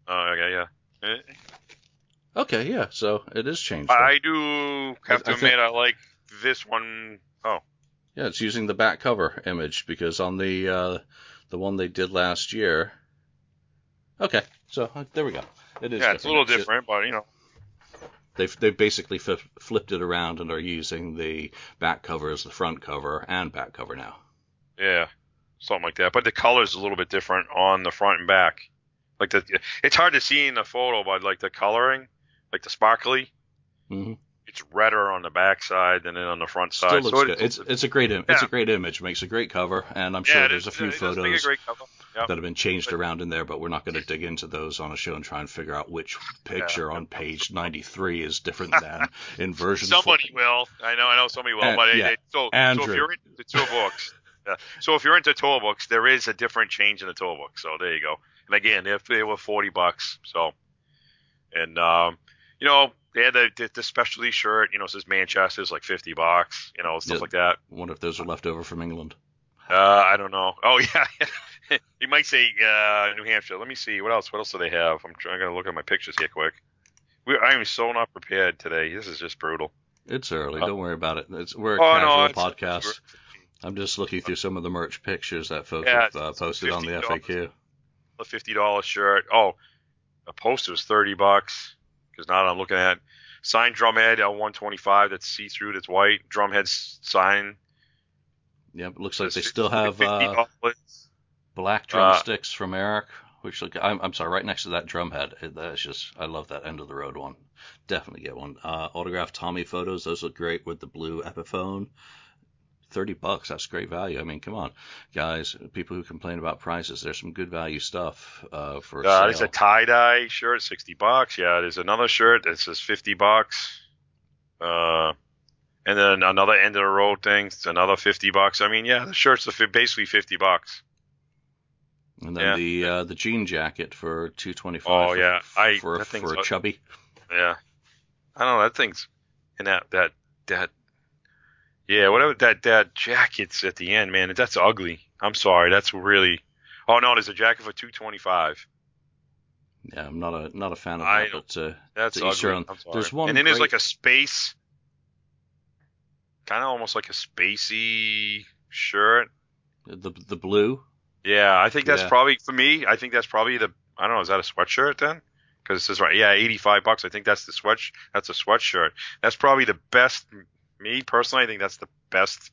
Oh, okay, yeah. Eh, Okay, yeah. So it is changed. I do have to I think- admit, I like this one. Oh, Yeah, it's using the back cover image because on the uh, the one they did last year. Okay, so uh, there we go. It is. yeah, it's a little It- different, but you know, They've they basically f- flipped it around and are using the back cover as the front cover and back cover now. yeah, something like that. But the color's a little bit different on the front and back. Like the, it's hard to see in the photo, but like the coloring, like the sparkly, hmm it's redder on the back side than it on the front side. Still looks so good. It's it's a great Im- it's a great image. Makes a great cover, and I'm sure it there's is- a few it photos a. Yep. that have been changed around in there, but we're not going to dig into those on a show and try and figure out which picture on page 93 is different than in version. Somebody will. I know. I know somebody will. And- but yeah. it, so, so Andrew. if you're into tour books, yeah. so if you're into tour books, there is a different change in the tour book. So there you go. And again, if they were forty bucks, so and um, you know they had the, the the specialty shirt. You know, it says Manchester's like fifty bucks. You know, stuff Yeah. like that. Wonder if those are left over from England. Uh, I don't know. Oh yeah, you might say uh, New Hampshire. Let me see. What else? What else do they have? I'm trying to look at my pictures here quick. We, I am so not prepared today. This is just brutal. It's early. Uh, Don't worry about it. It's we're a Oh casual no, podcast. it's- I'm just looking through some of the merch pictures that folks Yeah, have uh, posted on the FAQ. a fifty dollar shirt. Oh, a poster was thirty bucks. Because now I'm looking at signed drumhead L one twenty five that's see through that's white drumhead sign. Yep, looks like they still have uh, $50. black Uh, drumsticks from Eric, which look I'm, I'm sorry, right next to that drum head. That's just I love that end of the road one. Definitely get one. Uh, autographed Tommy photos, those look great with the blue Epiphone. Thirty bucks. That's great value. I mean, come on, guys. People who complain about prices, there's some good value stuff uh, for Uh, sale. there's a tie dye shirt, sixty bucks. Yeah, there's another shirt that says fifty bucks. Uh, and then another end of the road thing, it's another fifty bucks. I mean, yeah, the shirts are basically fifty bucks. and then yeah. the uh, the jean jacket for two twenty Oh, five. yeah. I- for for a chubby. Yeah, I don't know. That thing's and that that that yeah, whatever that that jacket's at the end, man. That's ugly. I'm sorry. That's really. Oh no, there's a jacket for two twenty five. Yeah, I'm not a not a fan of I that, but uh, That's ugly. their own. I'm sorry. There's one and then there's like a space, kind of almost like a spacey shirt. the the blue. Yeah, I think that's Yeah. probably for me. I think that's probably the. I don't know. Is that a sweatshirt then? Because it says right. Yeah, eighty five bucks. I think that's the sweat. That's a sweatshirt. That's probably the best. Me personally, I think that's the best.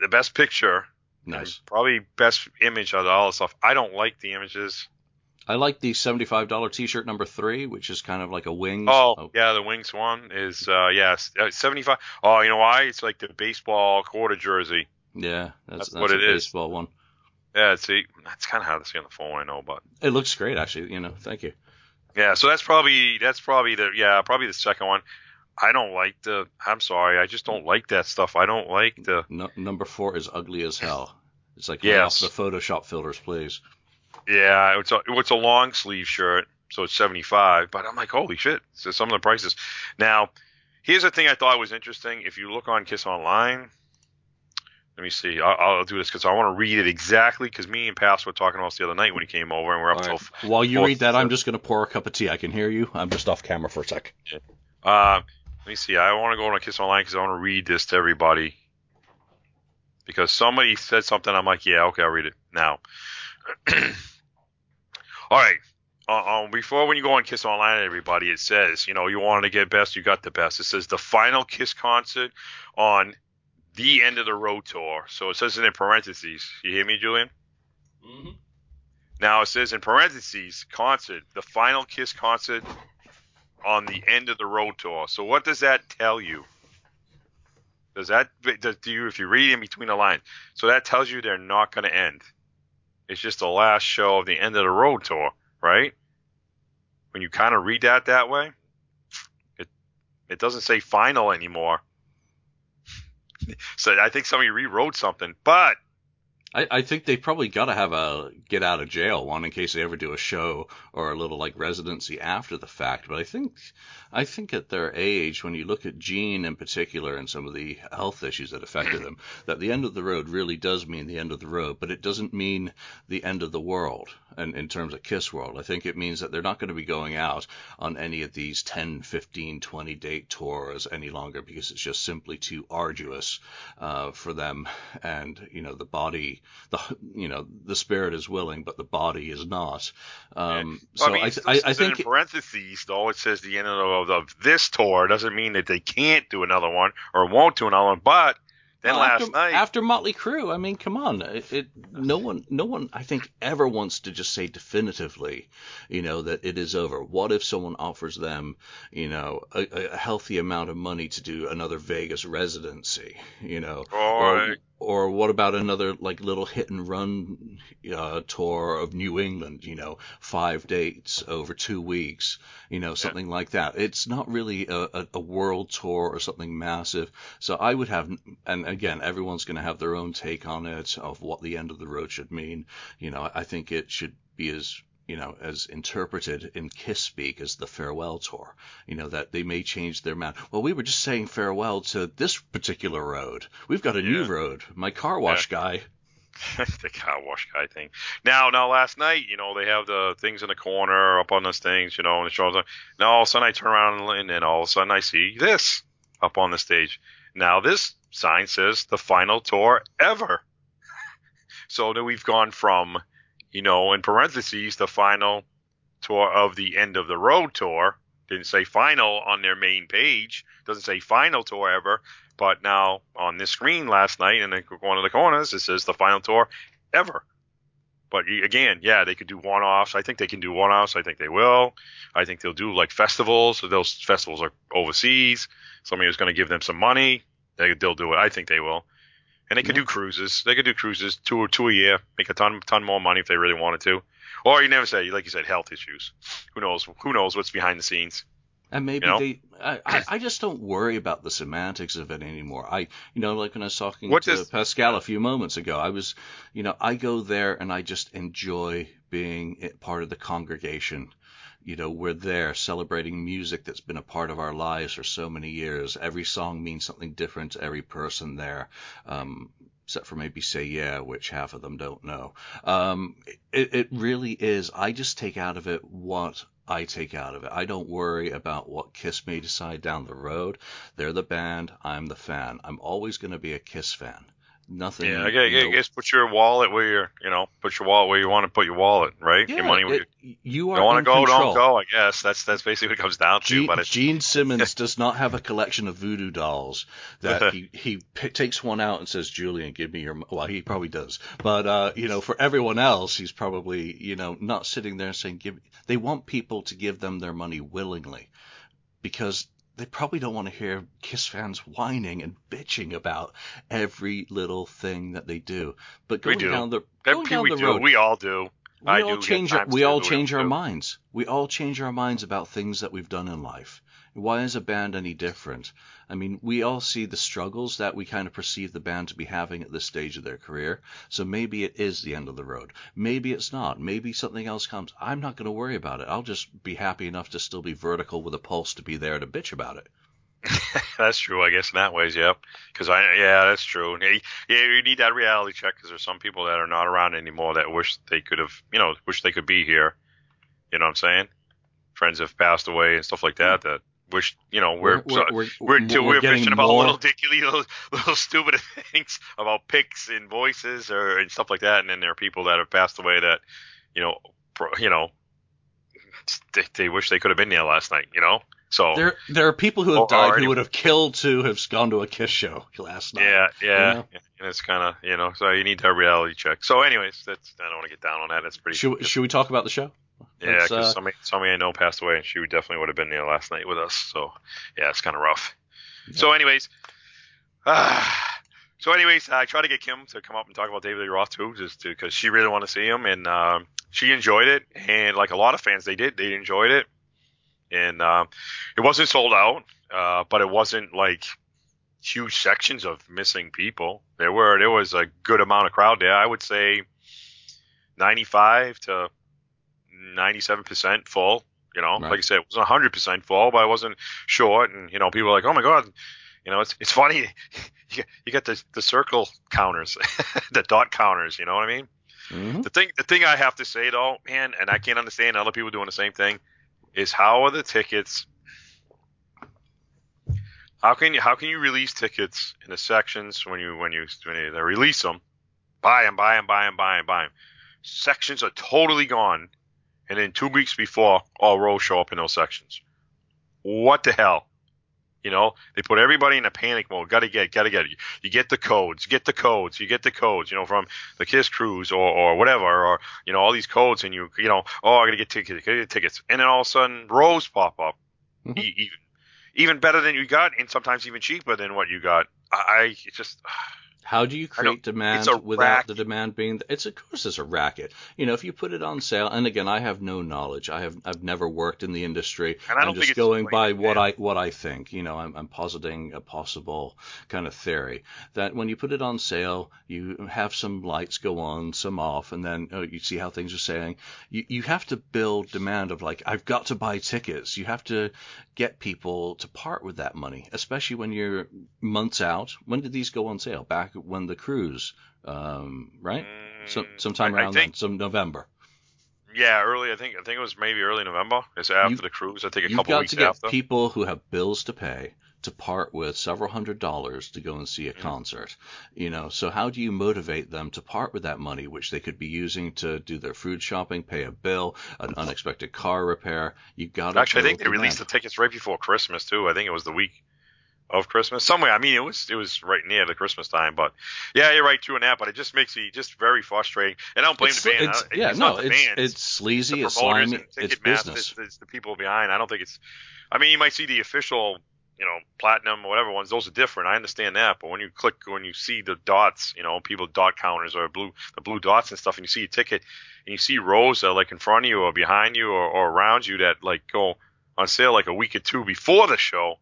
The best picture. Nice. Probably best image out of all the stuff. I don't like the images. I like the seventy five dollar T shirt number three, which is kind of like a wings. Oh, yeah, the Wings one is uh yes, uh, 75. Oh, you know why? It's like the baseball quarter jersey. yeah, that's, That's that's what it is. baseball one. Yeah, see, that's kind of how to see on the phone. I know, but It looks great, actually. You know, thank you. yeah, so that's probably that's probably the yeah probably the second one. I don't like the. I'm sorry, I just don't like that stuff. I don't like the. No, number four is ugly as hell. It's like Yes. off the Photoshop filters, please. Yeah, it's a it's a long sleeve shirt, so it's 75. But I'm like, holy shit! So some of the prices. Now, here's the thing I thought was interesting. If you look on Kiss Online, let me see. I'll, I'll do this because I want to read it exactly. Because me and Pass were talking about this the other night when he came over, and we're up All till right. While you read that, I'm just going to pour a cup of tea. I can hear you. I'm just off camera for a sec. Uh, let me see. I want to go on a Kiss Online because I want to read this to everybody. Because somebody said something, I'm like, yeah, okay, I'll read it now. All right. Uh, um, before when you go on Kiss Online, everybody, it says, you know, you wanted to get best, you got the best. It says the final Kiss concert on the end of the road tour. So it says it in parentheses. You hear me, Julian? Mm-hmm. Now it says in parentheses, concert, the final Kiss concert on the end of the road tour. So what does that tell you? Does that does, do you if you read in between the lines? So that tells you they're not going to end. It's just the last show of the end of the road tour, right? When you kind of read that that way, it it doesn't say final anymore. so I think somebody rewrote something, but I, I think they probably got to have a get out of jail one in case they ever do a show or a little like residency after the fact. But I think I think at their age, when you look at Gene in particular and some of the health issues that affected them, that the end of the road really does mean the end of the road, but it doesn't mean the end of the world. And in terms of Kiss World, I think it means that they're not going to be going out on any of these 10, 15, 20 date tours any longer because it's just simply too arduous uh, for them. And you know the body the you know the spirit is willing, but the body is not. Um, Well, so I mean, I, I, I think in parentheses, though it says the end of, of this tour doesn't mean that they can't do another one or won't do another one. But then well, last after, night, after Motley Crue, I mean, come on, it, it no one no one I think ever wants to just say definitively, you know, that it is over. What if someone offers them, you know, a, a healthy amount of money to do another Vegas residency, you know, Or- or what about another like little hit and run uh, tour of New England? You know, five dates over two weeks. You know, something like that. It's not really a, a, a world tour or something massive. So I would have, and again, everyone's going to have their own take on it of what the end of the road should mean. You know, I think it should be as you know, as interpreted in Kiss speak as the farewell tour. You know, that they may change their mind. Well, we were just saying farewell to this particular road. We've got a new road. My car wash guy. the car wash guy thing. Now, now, last night, you know, they have the things in the corner up on those things, you know, and it shows up. Now, all of a sudden, I turn around and then all of a sudden, I see this up on the stage. Now, this sign says the final tour ever. so then we've gone from, you know, in parentheses, the final tour of the end of the road tour. Didn't say final on their main page. Doesn't say final tour ever. But now on this screen last night in the, one of the corners, it says the final tour ever. But again, yeah, they could do one-offs. I think they can do one-offs. I think they will. I think they'll do like festivals. Those festivals are overseas. Somebody is going to give them some money. they they'll do it. I think they will. And they could Yeah. do cruises. They could do cruises two or two a year, make a ton ton more money if they really wanted to. Or you never say, like you said, health issues. Who knows? Who knows what's behind the scenes? And maybe You know? they, I, I, just don't worry about the semantics of it anymore. I, you know, like when I was talking What to does- Pascal a few moments ago, I was, you know, I go there and I just enjoy being part of the congregation. You know, we're there celebrating music that's been a part of our lives for so many years. Every song means something different to every person there. Um, except for maybe say yeah, which half of them don't know. Um, it, it really is. I just take out of it what I take out of it. I don't worry about what Kiss may decide down the road. They're the band. I'm the fan. I'm always going to be a Kiss fan. Nothing. Yeah, I guess, you know- I guess put your wallet where you're, you know, put your wallet where you want to put your wallet, right? yeah, your money where it- you you are don't want to go, control. don't go. I guess that's that's basically what it comes down to. Gene, but Gene Simmons does not have a collection of voodoo dolls that he he p- takes one out and says, "Julian, give me your." Well, he probably does, but uh, you know, for everyone else, he's probably you know not sitting there saying, "Give." They want people to give them their money willingly, because they probably don't want to hear Kiss fans whining and bitching about every little thing that they do. But We going do. down the going down we the do. road, We all do. we I all do change our, we all change our minds. We all change our minds about things that we've done in life. Why is a band any different? I mean, we all see the struggles that we kind of perceive the band to be having at this stage of their career. So maybe it is the end of the road. Maybe it's not. Maybe something else comes. I'm not going to worry about it. I'll just be happy enough to still be vertical with a pulse to be there to bitch about it. That's true, I guess in that ways, yeah. Because I, yeah, that's true. Yeah, yeah, you need that reality check because there's some people that are not around anymore that wish they could have, you know, wish they could be here. You know what I'm saying? Friends have passed away and stuff like that. Hmm. That wish, you know, we're we're, we're, we're, we're, we're, bitching about more. little dickily little, little stupid things about picks and voices or and stuff like that, and then there are people that have passed away that, you know, pro, you know, they, they wish they could have been there last night. You know, so There, there are people who have died or who would have killed to have gone to a Kiss show last night. Yeah, yeah, know? And it's kind of you know, so you need that reality check. So, anyways, that's I don't want to get down on that. That's pretty. Should, should we talk about the show? Yeah, because uh, somebody somebody I know passed away, and she definitely would have been there last night with us. So, yeah, it's kind of rough. So, anyways, ah, so anyways, I tried to get Kim to come up and talk about David Lee Roth too, just because she really wanted to see him, and um, she enjoyed it, and like a lot of fans, they did, they enjoyed it, and um, it wasn't sold out, uh, but it wasn't like huge sections of missing people. There were there was a good amount of crowd there. I would say 95 to 97 percent full. You know, Right. like I said, it wasn't 100 percent full, but it wasn't short. And you know, people were like, "Oh my god." You know, it's it's funny. You you get the the circle counters, the dot counters. You know what I mean? Mhm. The thing the thing I have to say though, man, and I can't understand other people doing the same thing, is how are the tickets? How can you how can you release tickets in the sections when you when you when you they release them, buy them, buy them, buy them, buy them, buy them. Sections are totally gone, and then two weeks before, all rows show up in those sections. What the hell? You know, they put everybody in a panic mode. Got to get, got to get. You get the codes, get the codes, you get the codes. You know, from the Kiss Cruise or or whatever, or you know, all these codes, and you you know, oh, I gotta get tickets, gotta get tickets, and then all of a sudden, rows pop up, Mhm. E- even even better than you got, and sometimes even cheaper than what you got. I, I it's just How do you create demand without racket. the demand being? It's of course it's a racket. You know, if you put it on sale, and again, I have no knowledge. I have I've never worked in the industry. And I think just it's going by what. I what I think. You know, I'm, I'm positing a possible kind of theory that when you put it on sale, you have some lights go on, some off, and then oh, you see how things are saying. You you have to build demand of like I've got to buy tickets. You have to get people to part with that money, especially when you're months out. When did these go on sale? Back when the cruise, um, right? Some mm, sometime I- I around think, then, some November. Yeah, early. I think I think it was maybe early November. It's after You- the cruise. I think a couple weeks after. You've got to get people who have bills to pay to part with several hundred dollars to go and see a Mm. concert. You know, so how do you motivate them to part with that money, which they could be using to do their food shopping, pay a bill, an unexpected car repair? You got to Actually, I think they released the tickets right before Christmas too. I think it was the week of Christmas. Somewhere. I mean, it was it was right near the Christmas time. But yeah, you're right too in that. But it just makes me just very frustrating. And I don't blame It's, the band. it's, yeah, it's no, not the it's fans. it's sleazy, it's slimy, it's business. It's, the people behind. I don't think it's. I mean, you might see the official you know, platinum, whatever ones, those are different. I understand that, but when you click, when you see the dots, you know, people dot counters or blue, the blue dots and stuff, and you see a ticket, and you see rows that are like in front of you or behind you or, or around you that like go on sale like a week or two before the show,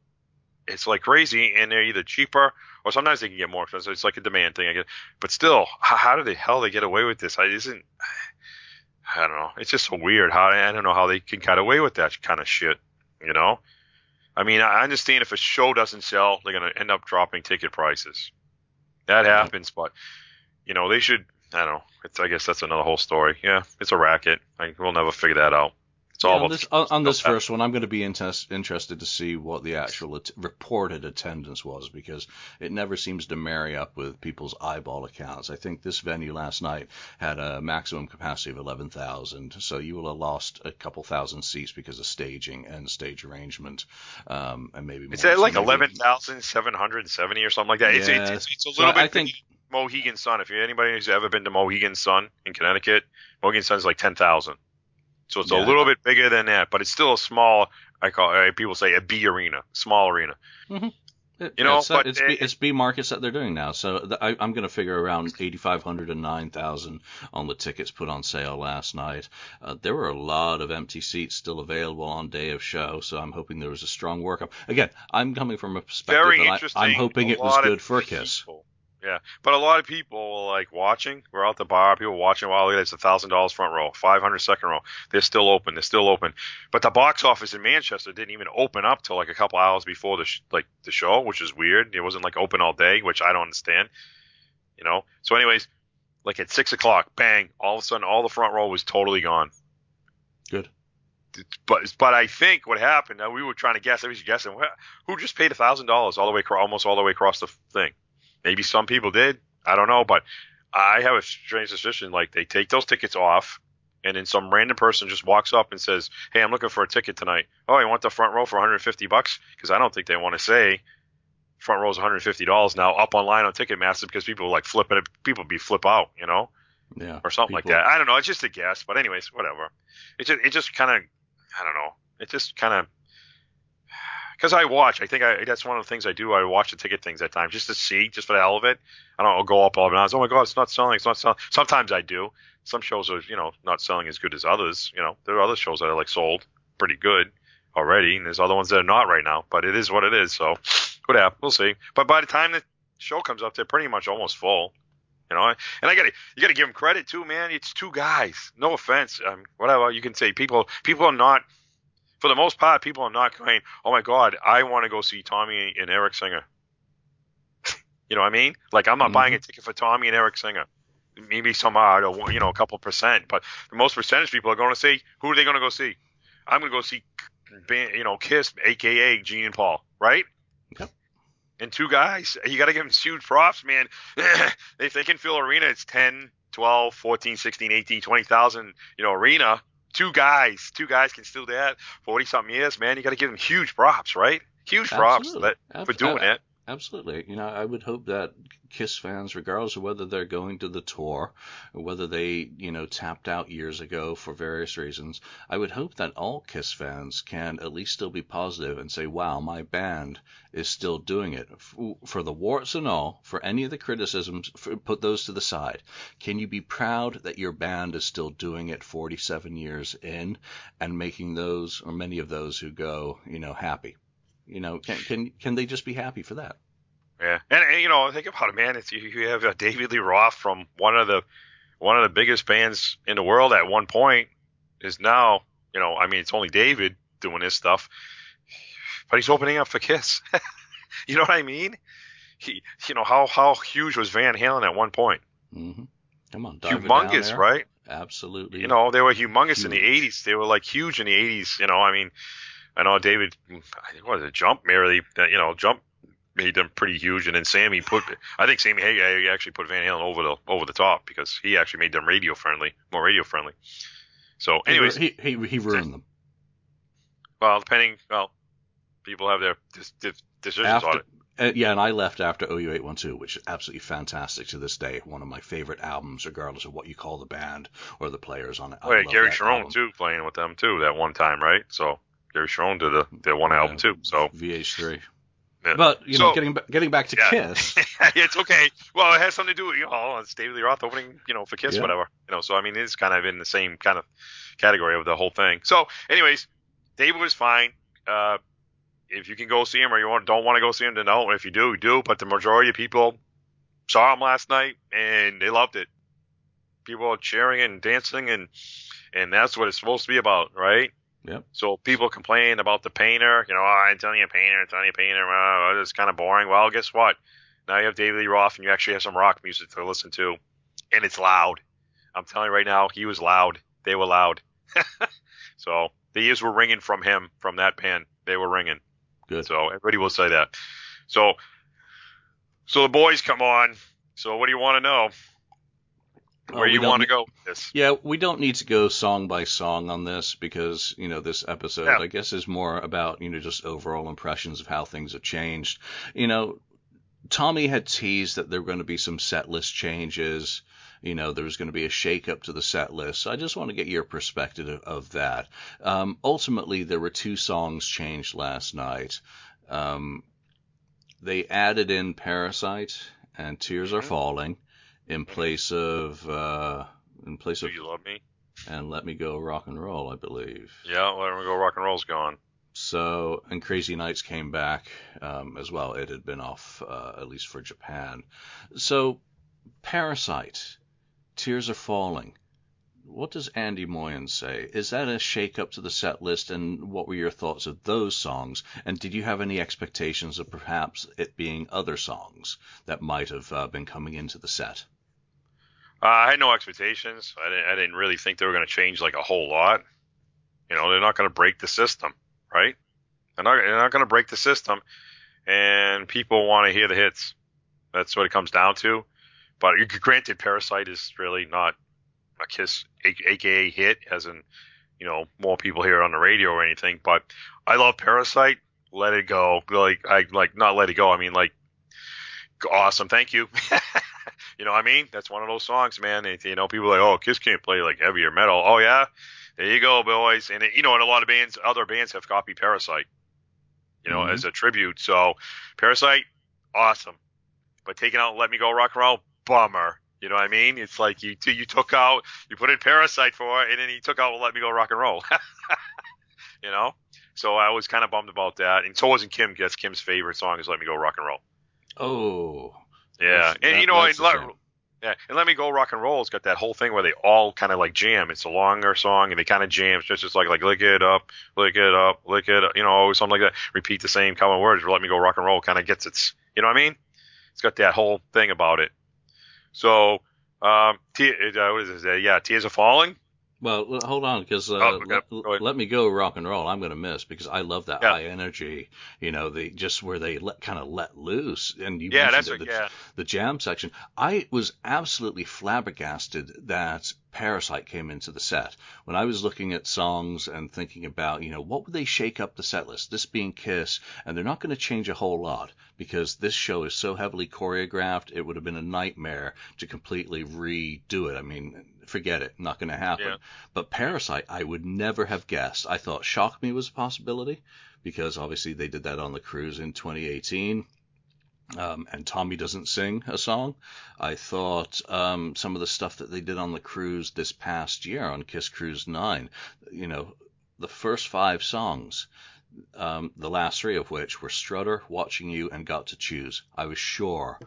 it's like crazy, and they're either cheaper or sometimes they can get more expensive. It's like a demand thing, I guess. But still, how, how do the hell they get away with this? I isn't. I don't know. It's just so weird. How I don't know how they can get away with that kind of shit. You know. I mean, I understand if a show doesn't sell, they're going to end up dropping ticket prices. That mm-hmm. happens, but you know they should. I don't know. It's, I guess that's another whole story. Yeah, it's a racket. I, we'll never figure that out. Yeah, on this, on, on this first one, I'm going to be inter- interested to see what the actual at- reported attendance was because it never seems to marry up with people's eyeball accounts. I think this venue last night had a maximum capacity of 11,000, so you will have lost a couple thousand seats because of staging and stage arrangement, um, and maybe more. It's at like eleven thousand seven hundred and seventy or something like that. It's, it's, Yeah. it's, it's a So little I bit. think Mohegan Sun. If anybody who's ever been to Mohegan Sun in Connecticut, Mohegan Sun is like ten thousand. So it's Yeah. a little bit bigger than that, but it's still a small. I call uh, people say a B arena, small arena. It- You know, it's, but it's, it- B, it's B markets that they're doing now. So the, I, I'm going to figure around 8,500 and 9,000 on the tickets put on sale last night. Uh, there were a lot of empty seats still available on day of show, so I'm hoping there was a strong workup. Again, I'm coming from a perspective Very that I. I'm hoping it was good for Kiss. people- Yeah, but a lot of people were like watching. We're out the bar. People watching. Wow, look at that, it's a thousand dollars front row, five hundred second row. They're still open. They're still open. But the box office in Manchester didn't even open up till like a couple hours before the sh- like the show, which is weird. It wasn't like open all day, which I don't understand. You know. So, anyways, like at six o'clock, bang! All of a sudden, all the front row was totally gone. Good. But but I think what happened. We were trying to guess. I was guessing who just paid a thousand dollars all the way, acro- almost all the way across the thing. Maybe some people did. I don't know, but I have a strange suspicion like they take those tickets off, and then some random person just walks up and says, "Hey, I'm looking for a ticket tonight. Oh, you want the front row for 150 bucks? Because I don't think they want to say front row is 150 dollars now up online on Ticketmaster because people like flipping it. People be flip out, you know, Yeah. or something People- like that. I don't know. It's just a guess, but anyways, whatever. It just it just kind of I don't know. It just kind of because I watch. I think I that's one of the things I do. I watch the ticket things at times just to see, just for the hell of it. I don't I'll go up all the Oh my god, it's not selling. It's not selling. Sometimes I do. Some shows are you know not selling as good as others. You know there are other shows that are like sold pretty good already, and there's other ones that are not right now. But it is what it is. So whatever, we'll see. But by the time the show comes up, they're pretty much almost full. You know, and I got to you got to give them credit too, man. It's two guys. No offense, um, whatever you can say. People people are not, for the most part, people are not going. Oh my God, I want to go see Tommy and Eric Singer. you know what I mean? Like I'm not mm-hmm. buying a ticket for Tommy and Eric Singer. Maybe some odd, or you know, a couple percent, but the most percentage people are going to see. Who are they going to go see? I'm going to go see, you know, Kiss, aka Gene and Paul, right? Yep. And two guys, you got to give them huge props, man. if they can fill arena, it's 10, 12, 14, 16, 18, 20,000, you know, arena. Two guys, two guys can still do that. 40 something years, man. You got to give them huge props, right? Huge props Absolutely. that, for doing uh, it. Absolutely. You know, I would hope that Kiss fans, regardless of whether they're going to the tour or whether they, you know, tapped out years ago for various reasons, I would hope that all Kiss fans can at least still be positive and say, wow, my band is still doing it. For the warts and all, for any of the criticisms, put those to the side. Can you be proud that your band is still doing it 47 years in and making those, or many of those who go, you know, happy? You know, can can can they just be happy for that? Yeah, and, and, you know, think about it, man. It's you, you have uh, David Lee Roth from one of the one of the biggest bands in the world at one point is now, you know, I mean, it's only David doing his stuff, but he's opening up for Kiss. you know what I mean? He, you know, how how huge was Van Halen at one point? hmm Come on, dive it down humongous, right? Absolutely. You know, they were humongous in the 80s. They were like huge in the 80s. You know, I mean, I know David, I think what was it, Jump merely, you know, Jump made them pretty huge, and then Sammy put, I think Sammy Hagar actually put Van Halen over the over the top because he actually made them radio friendly, more radio friendly. So, anyways, he, he he ruined them. well, depending, well, people have their decisions on it. uh, yeah, and I left after OU812, which is absolutely fantastic to this day. One of my favorite albums, regardless of what you call the band or the players on it. Oh, yeah, Gary Cherone album. too, playing with them too that one time, right? So Gary Cherone did a, their one album too. So VH3. Yeah. But you know, getting getting back to Yeah. Kiss, it's okay. Well, it has something to do with you know it's David Lee Roth opening, you know, for Kiss, Yeah. whatever. You know, so I mean, it's kind of in the same kind of category of the whole thing. So, anyways, David was fine. Uh, if you can go see him or you want, don't want to go see him, then no. If you do, you do. But the majority of people saw him last night and they loved it. People are cheering and dancing and and that's what it's supposed to be about, right? Yep. So people complain about the painter, you know, oh, I'm telling you, a painter, I'm telling you, painter, uh, it's kind of boring. Well, guess what? Now you have David Lee Roth, and you actually have some rock music to listen to, and it's loud. I'm telling you right now, he was loud. They were loud. so the ears were ringing from him, from that band. They were ringing. Good. So everybody will say that. So, so the boys come on. So what do you want to know? Oh, Where you want to go with this? Yeah, we don't need to go song by song on this because, you know, this episode, Yeah. I guess, is more about, you know, just overall impressions of how things have changed. You know, Tommy had teased that there were going to be some set list changes. You know, there was going to be a shakeup to the set list. So I just want to get your perspective of, of that. Um, ultimately, there were two songs changed last night. Um, they added in Parasite and Tears Are Mhm. Falling in place of uh, in place Do of you love me? and Let Me Go Rock and Roll, I believe. Yeah, let me go. Rock and roll's gone. So, and Crazy Nights came back um, as well. It had been off, uh, at least for Japan. So, Parasite, Tears Are Falling. What does Andy Moyen say? Is that a shake up to the set list? And what were your thoughts of those songs? And did you have any expectations of perhaps it being other songs that might have uh, been coming into the set? Uh, I had no expectations. I didn't, I didn't really think they were going to change like a whole lot. You know, they're not going to break the system, right? They're not, they're not going to break the system, and people want to hear the hits. That's what it comes down to. But granted, Parasite is really not a Kiss, aka hit, as in, you know, more people hear it on the radio or anything. But I love Parasite. Let it go. Like I like not let it go. I mean like awesome. Thank you. you know what I mean? That's one of those songs, man. It, you know, people are like, oh, Kiss can't play like heavier metal. Oh yeah, there you go, boys. And it, you know, and a lot of bands, other bands have copied Parasite. You know, Mhm. as a tribute. So Parasite, awesome. But taking out Let Me Go Rock and Roll, bummer. You know what I mean? It's like you you took out you put in Parasite for it, and then you took out Let Me Go Rock and Roll. you know. So I was kind of bummed about that, and so wasn't Kim. That's Kim's favorite song is "Let Me Go Rock and Roll." Oh. Yeah, and that- you know, and let, yeah, and "Let Me Go Rock and Roll" has got that whole thing where they all kind of like jam. It's a longer song, and they kind of jam. It's just, just like like lick it up, lick it up, lick it up, you know, something like that. Repeat the same common words. "Let Me Go Rock and Roll" kind of gets its, you know what I mean? It's got that whole thing about it. So, um, te- uh, what is it? Yeah, "Tears Are Falling." Well, hold on, because uh, Oh, okay. let, Go let me go rock and roll. I'm going to miss because I love that Yeah. high energy. You know, the just where they let kind of let loose. And you Yeah, mentioned that's it, what. the, Yeah, the jam section. I was absolutely flabbergasted that Parasite came into the set. When I was looking at songs and thinking about, you know, what would they shake up the set list? This being Kiss, and they're not going to change a whole lot because this show is so heavily choreographed. It would have been a nightmare to completely redo it. I mean, forget it, not going to happen. Yeah. But Parasite, I would never have guessed. I thought Shock Me was a possibility because obviously they did that on the cruise in 2018. Um, and Tommy doesn't sing a song. I thought um, some of the stuff that they did on the cruise this past year on Kiss Cruise 9, you know, the first five songs, um, the last three of which were Strutter, Watching You, and Got to Choose. I was sure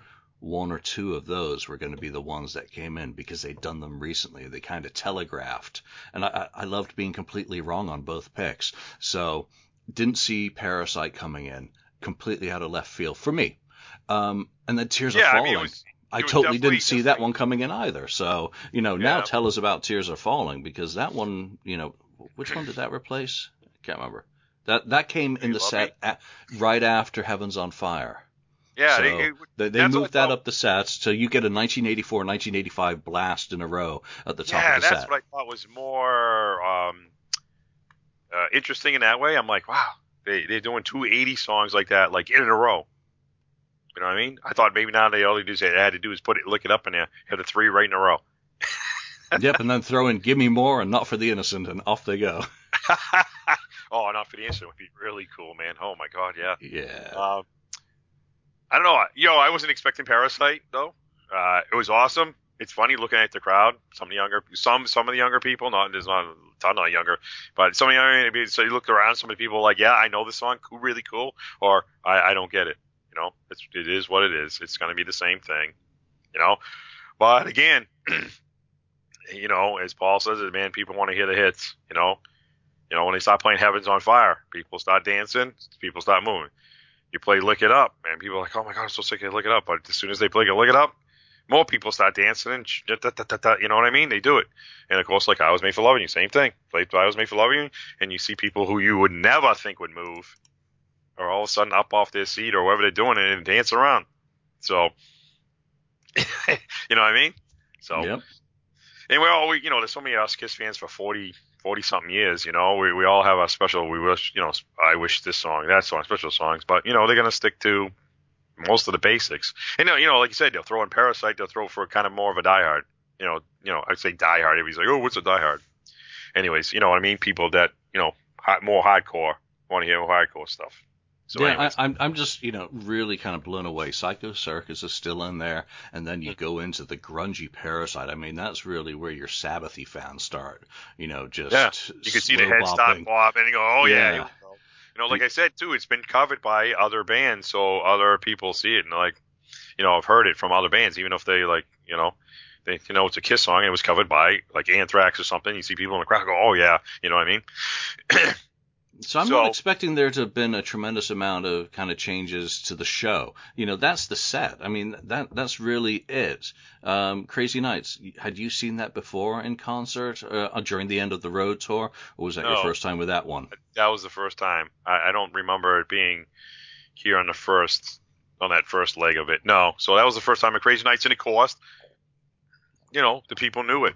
one or two of those were going to be the ones that came in because they'd done them recently. They kind of telegraphed. And I, I I loved being completely wrong on both picks. So didn't see Parasite coming in completely out of left field for me. Um, and then Tears yeah. Are I Falling. mean, was. I totally didn't see that one coming in either. So, you know, now tell us about Tears Are Falling because that one, you know, which one did that replace? I can't remember. That that came in the set at, right after Heaven's on Fire. Yeah, So, it- it- They, they That's what I moved that up the sets so you get a 1984 1985 blast in a row at the top yeah, of the set. Yeah, that's what I thought was more um, uh, interesting in that way. I'm like, wow, they they're doing two 80 songs like that, like in a row. You know what I mean? I thought maybe now they all they do is they had to do is put it, Lick It Up in there, have the three right in a row. yep, and then throw in "Give Me More" and "Not for the Innocent" and off they go. oh, not for the innocent would be really cool, man. Oh my god, yeah. Yeah. Um, I don't know. Yo, I wasn't expecting Parasite though. Uh, it was awesome. It's funny looking at the crowd. Some of the younger, some some of the younger people. Not there's not a ton of younger, but some of the younger. So you look around. Some of the people like, yeah, I know this song, really cool, or I, I don't get it. You know, it's it is what it is. It's gonna be the same thing. You know, but again, you know, as Paul says, man, people want to hear the hits. You know, you know when they start playing Heaven's on Fire, people start dancing, people start moving. You play Lick It Up, and people are like, oh my god, I'm so sick of Lick It Up. But as soon as they play Lick It Up, more people start dancing and you know what I mean? They do it. And of course, like I was made for loving you, same thing. Play I was made for loving you, and you see people who you would never think would move, or all of a sudden up off their seat or whatever they're doing and dancing around. So, you know what I mean? So, Yep. we're all, we, you know, there's so many us Kiss fans for 40, 40 something years, you know, we, we all have our special, we wish, you know, I wish this song, that song, special songs, but, you know, they're to stick to most of the basics. And, uh, you know, like you said, they'll throw in Parasite, they'll throw for kind of more of a diehard, you know, you know, I'd say diehard, everybody's like, oh, what's a diehard? Anyways, you know what I mean? People that, you know, more hardcore, want to hear more hardcore stuff. So yeah, anyways. I, I'm I'm just you know really kind of blown away. Psycho Circus is still in there, and then you go into the grungy Parasite. I mean, that's really where your Sabbathy fans start. You know, just Yeah, you can see the slow head start bopping. pop, and you go, "Oh yeah." Yeah. here we go. You know, like I said too, it's been covered by other bands, so other people see it, and like, you know, I've heard it from other bands, even if they like, you know, they you know it's a Kiss song, and it was covered by like Anthrax or something. You see people in the crowd go, "Oh yeah," you know what I mean? So I'm So- not expecting there to have been a tremendous amount of kind of changes to the show. You know, that's the set. I mean, that that's really it. Um, Crazy Nights. Had you seen that before in concert uh, during the end of the road tour, or was that your first time with that one? that was the first time. I, I don't remember it being here on the first on that first leg of it. No, so that was the first time at Crazy Nights, and of course, you know, the people knew it.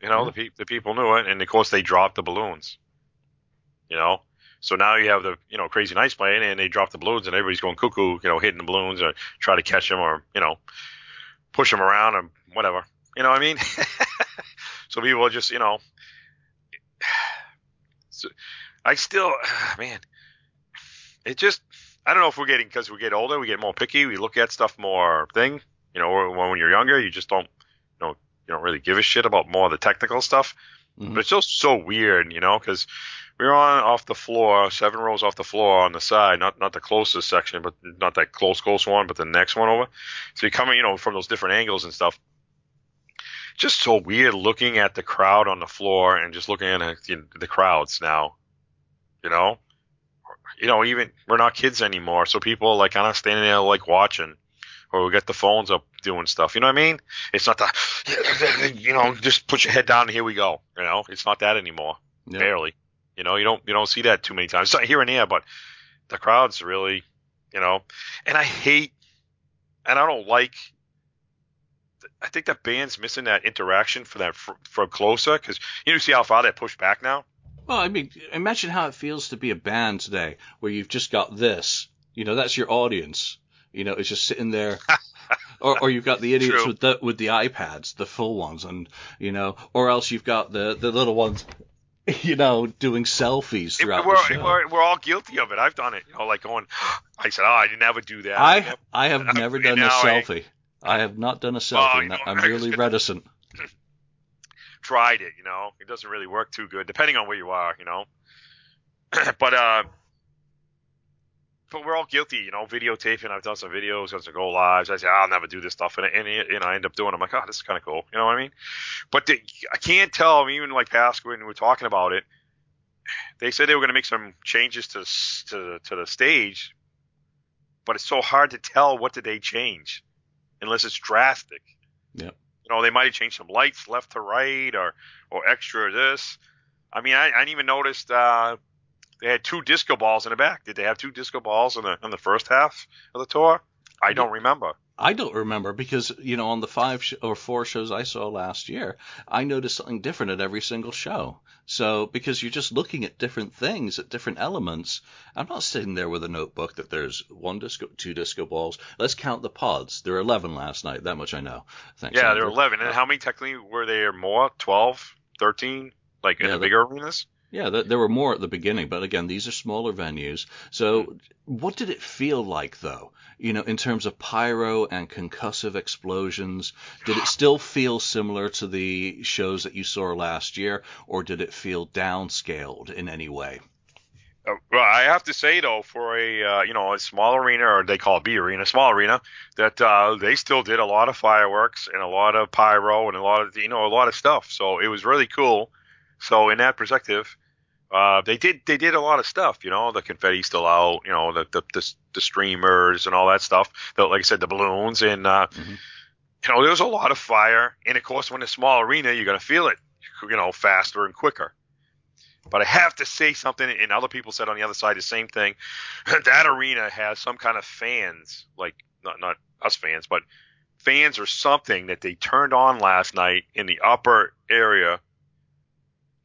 You know, the pe- the people knew it, and of course they dropped the balloons. You know, so now you have the you know Crazy Nights playing, and they drop the balloons, and everybody's going cuckoo, you know, hitting the balloons or try to catch them or you know push them around or whatever. You know what I mean? so people are just you know. So, I still, man, it just, I don't know if we're getting, because we get older, we get more picky, we look at stuff more thing. You know, when, when you're younger, you just don't, you know, you don't really give a shit about more of the technical stuff. Mhm. But it's just so weird, you know, because we were on off the floor, seven rows off the floor on the side, not not the closest section, but not that close, close one, but the next one over. So you're coming, you know, from those different angles and stuff. Just so weird looking at the crowd on the floor and just looking at the crowds now you know you know even we're not kids anymore so people are like kind of standing there like watching or we got the phones up doing stuff you know what i mean it's not the you know just put your head down and here we go you know it's not that anymore Yeah. barely you know you don't you don't see that too many times it's not here and there but the crowd's really you know and i hate and i don't like I think that band's missing that interaction for that for, for closer because you know see how far they pushed back now. Well, I mean, imagine how it feels to be a band today where you've just got this. You know, that's your audience. You know, it's just sitting there. or, or you've got the idiots True. with the with the iPads, the full ones, and you know, or else you've got the the little ones, you know, doing selfies throughout we're, the show. We're, we're all guilty of it. I've done it. You know, like going, I said, oh, I didn't ever do that. I I have never done a now I- selfie. I have not done a selfie. you know, I'm really reticent. tried it. You know, it doesn't really work too good, depending on where you are. You know, but uh, but we're all guilty. You know, videotaping. I've done some videos, done some go lives. I say "Ah, I'll never do this stuff, and and you know, I end up doing. it. I'm like, oh, this is kind of cool. You know what I mean? But the, I can't tell. Even like when we were talking about it, they said they were going to make some changes to to to the stage, but it's so hard to tell what did they change, unless it's drastic. Yep. You know, they might have changed some lights left to right, or or extra this. I mean, I, I didn't even noticed uh, they had two disco balls in the back. Did they have two disco balls in the in the first half of the tour? I don't remember. I don't remember because you know on the five sh- or four shows I saw last year, I noticed something different at every single show. So because you're just looking at different things, at different elements. I'm not sitting there with a notebook that there's one disco, two disco balls. Let's count the pods. There were 11 last night. That much I know. Thanks. Yeah, there were 11. And how many technically were there more? 12, 13? Like in Yeah, the- bigger arenas? Yeah, th- there were more at the beginning, but again, these are smaller venues. So, what did it feel like, though? You know, in terms of pyro and concussive explosions, did it still feel similar to the shows that you saw last year, or did it feel downscaled in any way? Uh, well, I have to say though, for a uh, you know a small arena, or they call it B arena, small arena, that uh, they still did a lot of fireworks and a lot of pyro and a lot of you know a lot of stuff. So it was really cool. So in that perspective, uh, they did they did a lot of stuff. You know, the confetti still out. You know, the the the, the streamers and all that stuff. The, like I said, the balloons and uh, mm-hmm. you know there was a lot of fire. And of course, when it's a small arena, you're gonna feel it. You know, faster and quicker. But I have to say something, and other people said on the other side the same thing. that arena has some kind of fans, like not not us fans, but fans or something that they turned on last night in the upper area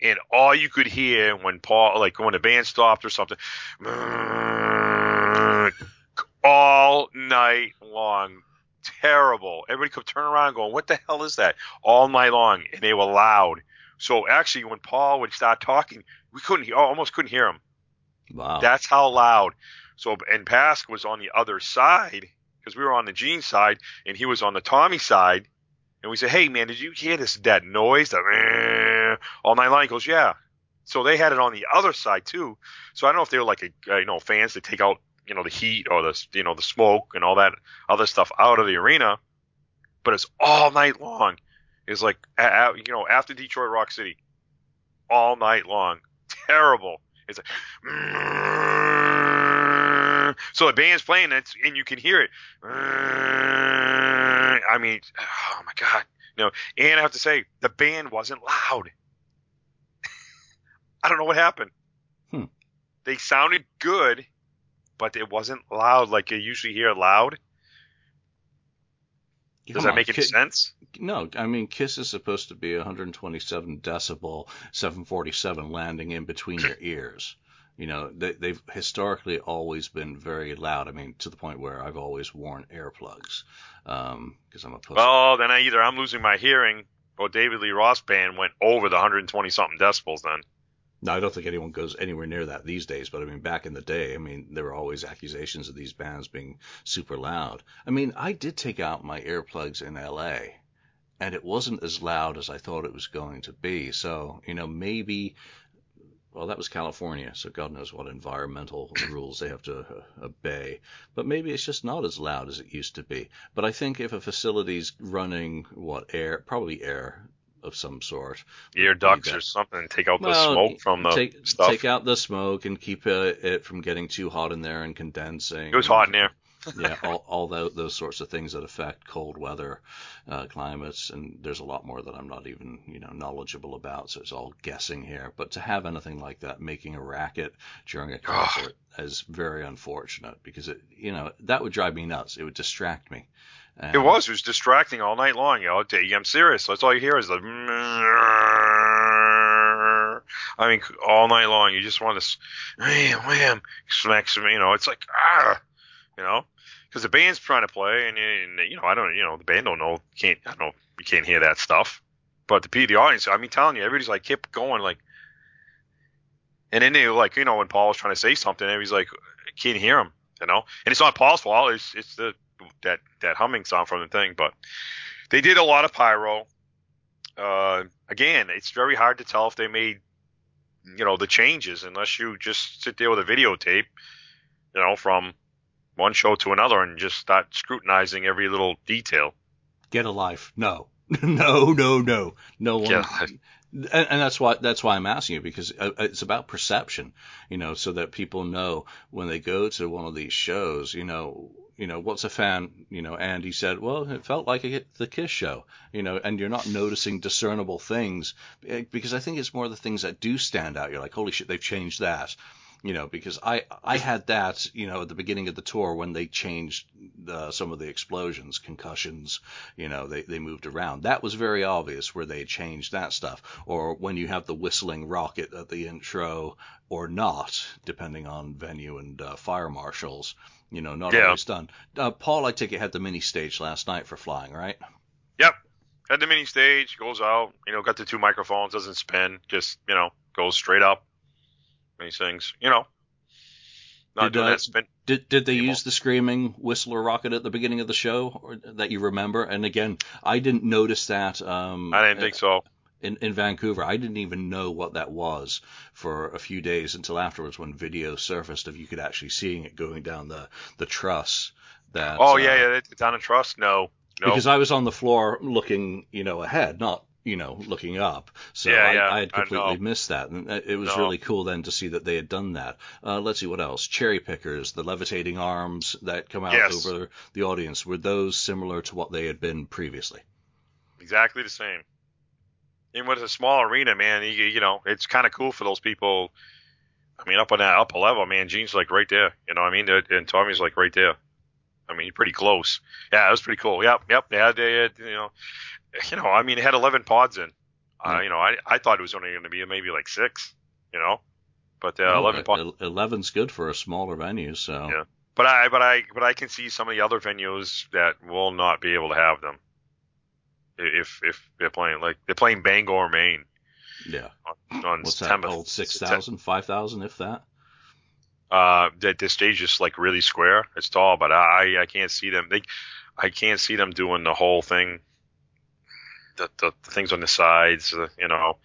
and all you could hear when Paul, like when the band stopped or something, all night long. Terrible. Everybody could turn around going, what the hell is that? All night long. And they were loud. So actually, when Paul would start talking, we couldn't, hear, almost couldn't hear him. Wow. That's how loud. So, and Pask was on the other side because we were on the Gene side and he was on the Tommy side. And we said, hey man, did you hear this, that noise? All night long? He goes, yeah. So they had it on the other side too. So I don't know if they were like, a, uh, you know, fans to take out, you know, the heat or the, you know, the smoke and all that other stuff out of the arena. But it's all night long. It's like, you know, after Detroit Rock City, all night long. Terrible. It's like, so the band's playing and you can hear it. I mean, oh my god, no. And I have to say, the band wasn't loud. I don't know what happened. Hmm. They sounded good, but it wasn't loud like you usually hear loud. Does Come that on, make any sense? No, I mean Kiss is supposed to be 127 decibel, 747 landing in between your ears. You know, they, they've historically always been very loud. I mean, to the point where I've always worn earplugs because um, I'm a pussy. Oh, then I either I'm losing my hearing or David Lee Roth band went over the 120 something decibels. Then. No, I don't think anyone goes anywhere near that these days. But I mean, back in the day, I mean, there were always accusations of these bands being super loud. I mean, I did take out my earplugs in L.A. And it wasn't as loud as I thought it was going to be. So, you know, maybe well, that was California, so God knows what environmental rules they have to uh, obey. But maybe it's just not as loud as it used to be. But I think if a facility's running what air, probably air of some sort, air ducts or something, take out well, the smoke from the take, stuff. Take out the smoke and keep it, it from getting too hot in there and condensing. It was hot in there yeah, all, all those, those sorts of things that affect cold weather uh, climates, and there's a lot more that I'm not even you know knowledgeable about, so it's all guessing here. But to have anything like that making a racket during a concert is very unfortunate because it you know that would drive me nuts. It would distract me. it was. It was distracting all night long. You know, I'm serious. That's all you hear is the. I mean, all night long, you just want to, wham, wham, smack some, you know, it's like, ah, you know, because the band's trying to play, and, and, you know, I don't, you know, the band don't know, can't, I don't know, you can't hear that stuff. But the the audience, I mean, telling you, everybody's like kept going, like, and then they like, you know, when Paul was trying to say something, everybody's like, can't hear him, you know, and it's not Paul's fault, it's it's the that that humming sound from the thing, but they did a lot of pyro. Uh, again, it's very hard to tell if they made, you know, the changes unless you just sit there with a videotape, you know, from one show to another and just start scrutinizing every little detail. Get a life. No, no, no, no, no one. Yeah. And, and, that's why that's why I'm asking you because uh, it's about perception, you know, so that people know when they go to one of these shows, you know, you know, what's a fan, you know, Andy said, well, it felt like a, the Kiss show, you know, and you're not noticing discernible things eh, because I think it's more the things that do stand out. You're like, holy shit, they've changed that you know, because I I had that, you know, at the beginning of the tour when they changed the, some of the explosions, concussions, you know, they they moved around. That was very obvious where they changed that stuff, or when you have the whistling rocket at the intro, or not, depending on venue and uh, fire marshals. You know, not yeah. always done. Uh, Paul, I take it had the mini stage last night for flying, right? Yep, had the mini stage, goes out, you know, got the two microphones, doesn't spin, just you know, goes straight up these things, you know. Not Did, doing uh, that spin. Did did they People. use the screaming whistler rocket at the beginning of the show or, that you remember? And again, I didn't notice that. Um, I didn't think so. in, in Vancouver. I didn't even know what that was for a few days until afterwards when video surfaced of you could actually seeing it going down the, the truss. That, Oh uh, yeah, yeah. It's on a trust. No, no. Because I was on the floor looking, you know, ahead, not, you know, looking up. So Yeah, I, yeah, I had completely know. missed that. And uh, it was No. really cool then to see that they had done that. Uh, let's see what else. Cherry pickers, the levitating arms that come out Yes. over the audience. Were those similar to what they had been previously? exactly the same. And with a small arena, man, you, you know, it's kind of cool for those people. I mean, up on that upper level, man, Gene's like right there. You know what I mean? And Tommy's like right there. I mean, pretty close. Yeah, it was pretty cool. Yep, yep. They had, they had you know, you know, I mean, it had 11 pods in. Uh, you know, I, I thought it was only going to be maybe like six, you know, but uh, No, 11 e- pods. el- 11's good for a smaller venue, so. Yeah. But I, but I, but I can see some of the other venues that will not be able to have them. If if they're playing like they're playing Bangor, Maine Yeah. on, on What's September. that? Old 6,000, 5,000, if that? Uh, that this stage is like really square. It's tall, but I I can't see them. They, I can't see them doing the whole thing. The the, the things on the sides, uh, you know.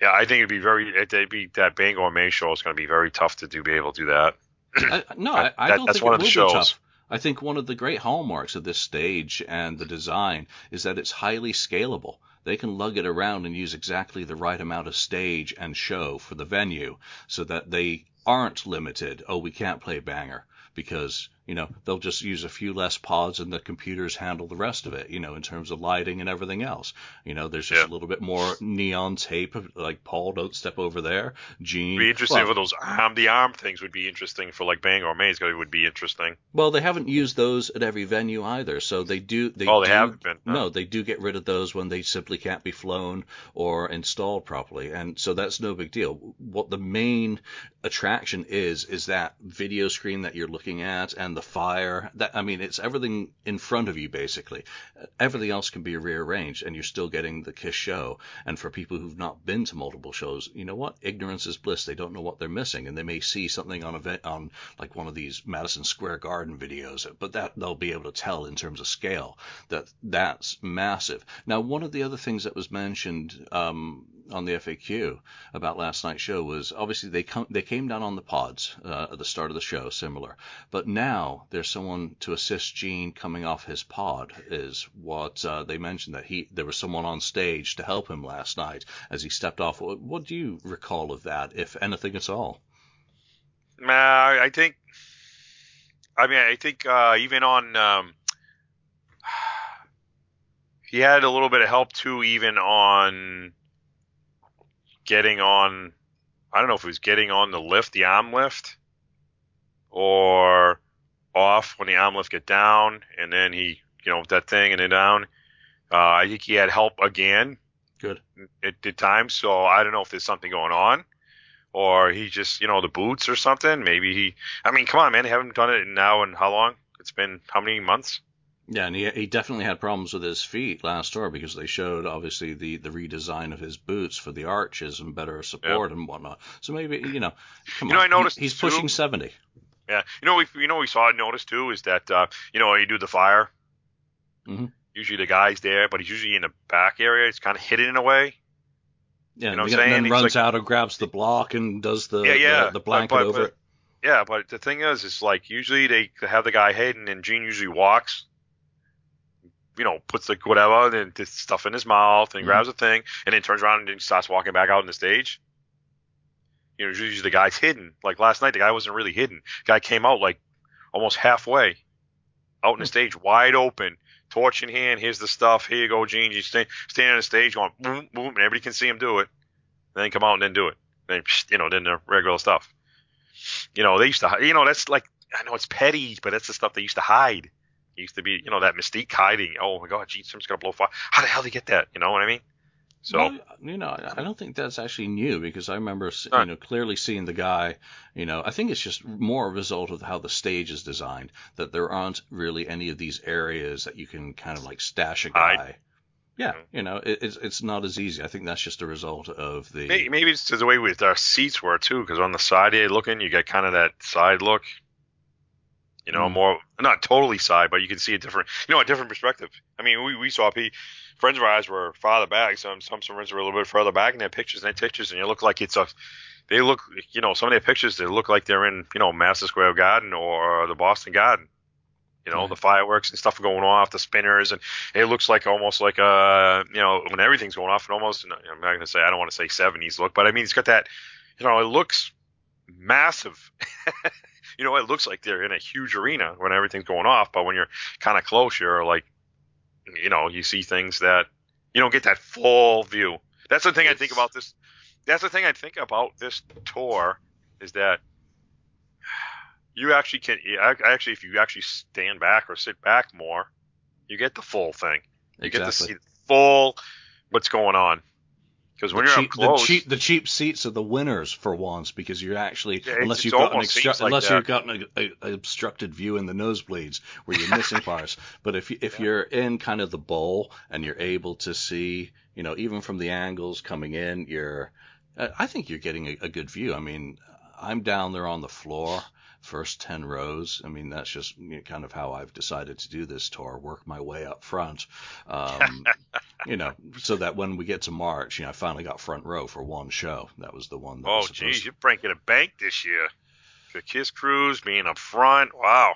Yeah, I think it'd be very. It'd be that Bangor Maine show is going to be very tough to do. Be able to do that. I, no, I, I That- don't that's think one it of the shows. be tough. I think one of the great hallmarks of this stage and the design is that it's highly scalable. They can lug it around and use exactly the right amount of stage and show for the venue so that they aren't limited. Oh, we can't play Bangor because, you know, they'll just use a few less pods and the computers handle the rest of it, you know, in terms of lighting and everything else. You know, there's just Yeah. a little bit more neon tape, like Paul, don't step over there. Gene. Be interesting well, for those arm. The arm things would be interesting for like Bangor Maine. It would be interesting. Well, they haven't used those at every venue either, so they do. They Oh, they do- haven't been, huh? No, they do get rid of those when they simply can't be flown or installed properly, and so that's no big deal. What the main attraction is is that video screen that you're looking at and the fire. That I mean, it's everything in front of you basically. Everything else can be rearranged, and you're still getting the Kiss show. And for people who've not been to multiple shows, you know what? Ignorance is bliss. They don't know what they're missing, and they may see something on ve- on like one of these Madison Square Garden videos, but that they'll be able to tell in terms of scale that that's massive. Now, one of the other things that was mentioned um, on the FAQ about last night's show was obviously they come they came down on the pods uh, at the start of the show, similar, but now there's someone to assist Gene coming off his pod. Is what uh, they mentioned that he there was someone on stage to help him last night as he stepped off. What, what do you recall of that, if anything at all? I I think. I mean, I think uh, even on. Um, he had a little bit of help too, even on getting on. I don't know if he was getting on the lift, the arm lift, or off when the arm lift get down, and then he, you know, that thing and then down. Uh, I think he had help again Good. at the time, so I don't know if there's something going on, or he just, you know, the boots or something. Maybe he. I mean, come on, man, they haven't done it now in how long? It's been how many months? Yeah, and he, he definitely had problems with his feet last tour because they showed obviously the, the redesign of his boots for the arches and better support and whatnot. So maybe you know, come You know, I noticed he- he's too- pushing seventy. Yeah, you know, we you know we saw notice too is that uh, you know you do the fire. Mhm. Usually the guy's there, but he's usually in the back area. It's kind of hidden in a way. Yeah, You know what I'm then saying? He's runs like- out and grabs the block and does the Yeah, yeah, the, the but- blanket but- over but- it. Yeah, but the thing is, it's like usually they have the guy hidden, and Gene usually walks. You know, puts the whatever and stuff in his mouth and Mhm. grabs a thing, and then turns around and starts walking back out on the stage. You know, usually the guy's hidden. Like last night, the guy wasn't really hidden. guy came out like almost halfway out on the stage, wide open, torch in hand. Here's the stuff. Here you go, Gene. You stand, standing on the stage, going boom, boom, and everybody can see him do it. then come out and then do it. Then you know, then the regular stuff. You know, they used to, you know, that's like I know it's petty, but that's the stuff they used to hide. It used to be, you know, that mystique hiding. Oh my God, Gene Simmons gonna blow fire. How the hell did he get that? You know what I mean? So Well, you know, I I don't think that's actually new because I remember, you know, clearly seeing the guy. You know, I think it's just more a result of how the stage is designed that there aren't really any of these areas that you can kind of like stash a guy. Yeah, mm-hmm. you know, it, it's it's not as easy. I think that's just a result of the. Maybe, maybe it's the way with our seats were too, because on the side you're looking, you get kind of that side look. You know, Mm. more not totally side, but you can see a different, you know, a different perspective. I mean, we, we saw P friends of ours were farther back, some some friends were a little bit further back in their pictures and their pictures, and you look like it's a. They look, you know, some of their pictures they look like they're in, you know, Madison Square Garden or the Boston Garden. You know, Right. the fireworks and stuff going off, the spinners, and it looks like almost like a, you know, when everything's going off, and almost, I'm not going to say, I don't want to say 70s look, but I mean, it's got that, you know, it looks massive. you know, it looks like they're in a huge arena when everything's going off, but when you're kind of close, you're like, you know, you see things that you don't get that full view. That's the thing I think about this. That's the thing I think about this tour is that you actually can. Actually, if you actually stand back or sit back more, you get the full thing. You get to see the full what's going on. Because when the you're cheap, up close, the cheap, the cheap seats are the winners for once because you're actually Yeah, unless you've got an seems like unless that. you've got an, a, a obstructed view in the nosebleeds where you're missing parts. But if you, if Yeah. you're in kind of the bowl and you're able to see, you know, even from the angles coming in, you're, I think you're getting a, a good view. I mean, I'm down there on the floor. First 10 rows. I mean, that's just you know, kind of how I've decided to do this tour, work my way up front. Um, you know, so that when we get to March, you know, I finally got front row for one show. That was the one that oh geez, you're breaking a bank this year. The Kiss Cruise being up front. Wow.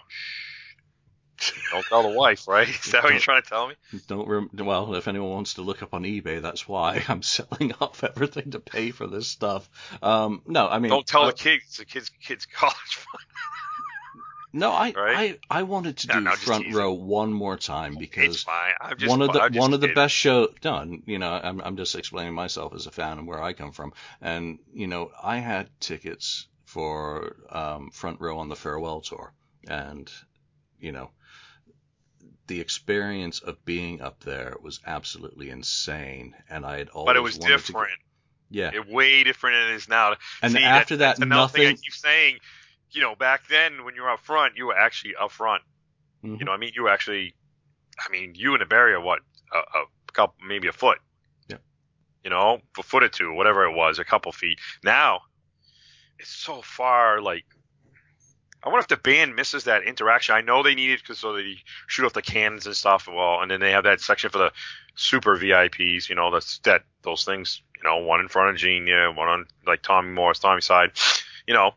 Don't tell the wife, right? Is that what you're trying to tell me? Don't rem- well, if anyone wants to look up on eBay, that's why I'm selling off everything to pay for this stuff. Um, no, I mean, Don't tell uh, the kids. The kids, kids college fund. No, I, Right? I, I wanted to No, do no, front row one more time It's because just one of the one of the best show done. You know, I'm I'm just explaining myself as a fan and where I come from. And you know, I had tickets for um, front row on the farewell tour, and you know, the experience of being up there was absolutely insane. And I had always But it was different. go- yeah, It way different than it is now. and See, after that, that's another thing I nothing. keep saying. You know, back then when you were up front, you were actually up front. Mhm. You know, I mean, you were actually, I mean, you and the barrier, what, a, a couple, maybe a foot. Yeah. You know, a foot or two, whatever it was, a couple feet. Now, it's so far. Like, I wonder if the band misses that interaction. I know they need it because so they shoot off the cannons and stuff. Well, and then they have that section for the super VIPs. You know, that's that those things. You know, one in front of Genia, one on like Tommy Morris, Tommy's side. You know,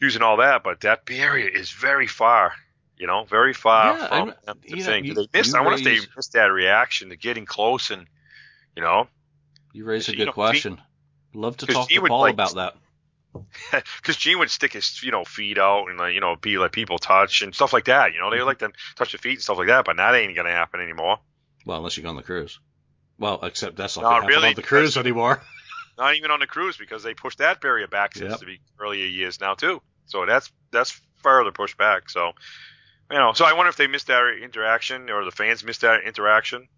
using all that, but that area is very far. You know, very far Yeah, from them to you you- they missed. you I wonder if they missed that reaction to getting close and, you know, You raise a You good know, question. Love to talk to would, Paul like, about that. because Gene would stick his you know feet out and like, you know be like people touch and stuff like that. You know, they Mm-hmm. like them touch the feet and stuff like that, but that ain't gonna happen anymore. Well, unless you go on the cruise. Well, except that's not No, going to happen really, on the cruise anymore. Not even on the cruise because they pushed that barrier back since Yep. the earlier years now too. So that's that's further pushed back. So you know, so I wonder if they missed that interaction or the fans missed that interaction.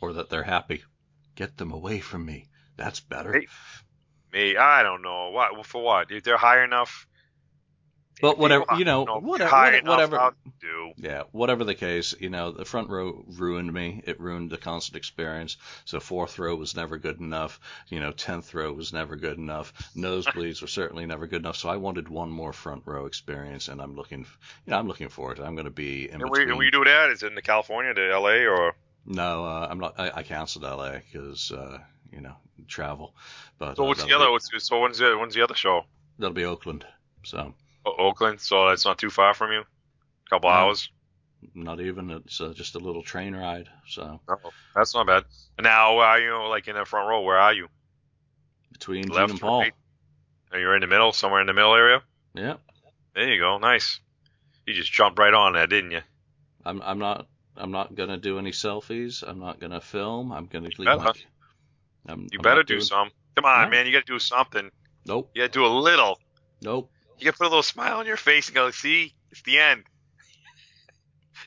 or that they're happy. Get them away from me. That's better. Hey, Me, I don't know what for what if they're high enough. But whatever, you know, know, whatever, high whatever, enough, whatever. Do. Yeah, whatever the case, you know, the front row ruined me. It ruined the concert experience. So fourth row was never good enough. You know, tenth row was never good enough. Nosebleeds were certainly never good enough. So I wanted one more front row experience, and I'm looking, you know, I'm looking for it. I'm going to be in And where, where you do that? Is it in the California, to L.A. or No, uh, I'm not. I, I canceled LA because uh, you know travel. But so? uh, What's the other? be- What's, so when's the when's the other show? that'll be Oakland. So O- Oakland. So that's not too far from you. A couple No. hours. not even. It's uh, just a little train ride. So Oh, that's not bad. Now, where are you? Like in the front row? Where are you? between Left, and Paul. right? Are you in the middle? Somewhere in the middle area? Yeah, There you go. Nice. You just jumped right on that, didn't you? I'm. I'm not. I'm not gonna do any selfies. I'm not gonna film. I'm gonna leave my. I'm, You I'm better do doing- some. Come on, man. You got to do something. Nope. You got to do a little. Nope. You got to put a little smile on your face and go, "See, it's the end."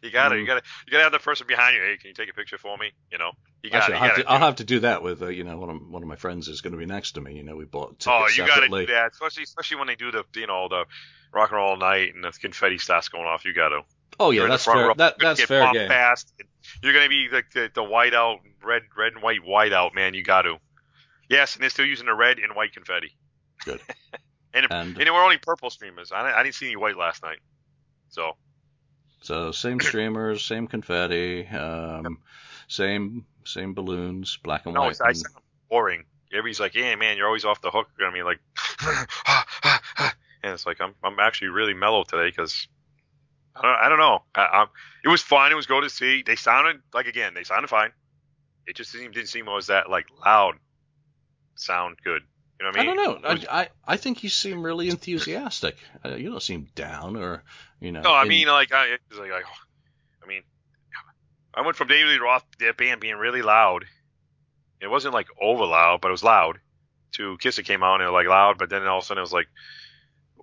you got to. Mm. You got to. You got to have the person behind you. Hey, can you take a picture for me? You know. You got Actually, to. I'll have, to, I'll have to do that with uh, you know one of one of my friends is going to be next to me. You know, we bought tickets Oh, you got to do that, especially especially when they do the you know the rock and roll night and the confetti starts going off. You got to. Oh yeah, You're in the that's fair. That that's fair game. Fast. You're gonna be like the, the white out, red, red and white white out, man. You got to. Yes, and they're still using the red and white confetti. Good. and, And- and were only purple streamers. I, didn't- I didn't see any white last night. So So same streamers, same confetti, um, same same balloons, black and no, white. it's, I sound boring. Everybody's like, "Yeah, man, you're always off the hook." I mean, like, and it's like I'm I'm actually really mellow today because I don't, I don't know. I, I, it was fun. It was good to see. They sounded like again, they sounded fine. It just didn't, didn't seem as that like loud sound good. You know what I I don't know. Was- I, I I think you seem really enthusiastic. Uh, you don't seem down or you know. No, I mean, like, I, it's like, I, I mean, I went from David Lee Roth, their band being really loud. It wasn't like over loud, but it was loud. To Kiss It came out and it was like loud, but then all of a sudden it was like,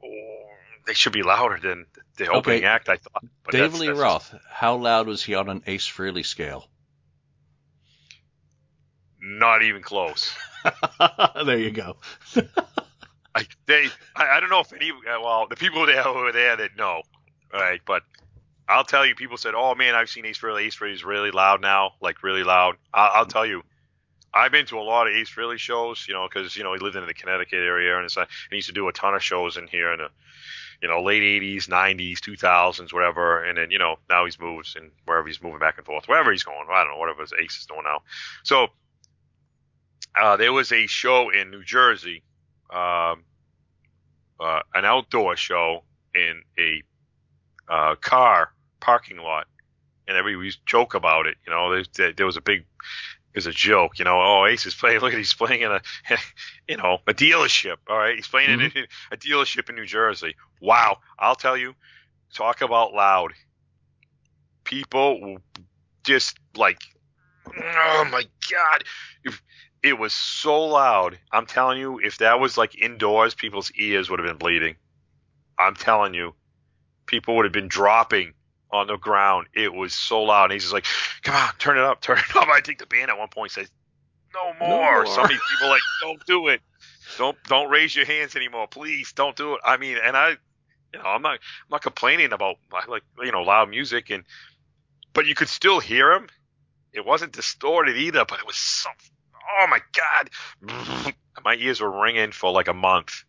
oh, they should be louder than the opening Okay. act. I thought. But David that's- Lee that's- Roth. How loud was he on an Ace Frehley scale? Not even close. there you go. I, they, I, I don't know if any, uh, well, the people there who were there that know, right? but I'll tell you, people said, oh man, I've seen Ace Frehley. Ace Frehley's really loud now, like really loud. I'll, I'll tell you, I've been to a lot of Ace Frehley shows, you know, because you know he lived in the Connecticut area and, it's, and he used to do a ton of shows in here in the, you know, late '80s, '90s, 2000s, whatever. And then you know now he's moved and wherever he's moving back and forth, wherever he's going, I don't know, whatever his Ace is doing now. So uh, there was a show in New Jersey, um, uh, an outdoor show in a uh, car parking lot, and everybody used joke about it. You know, there, there was a big, was a joke. You know, oh Ace is playing. Look at he's playing in a, you know, a dealership. All right, he's playing in a, a dealership in New Jersey. Wow, I'll tell you, talk about loud. People just like, oh my god, if it was so loud. I'm telling you, if that was like indoors, people's ears would have been bleeding. I'm telling you, people would have been dropping on the ground. It was so loud. And he's just like, come on, turn it up, turn it up. I think the band at one point says, no more. more. Some people like, don't do it. Don't don't raise your hands anymore, please. Don't do it. I mean, and I, you know, I'm not I'm not complaining about like you know loud music and, but you could still hear him. It wasn't distorted either, but it was so. Oh my god, my ears were ringing for like a month.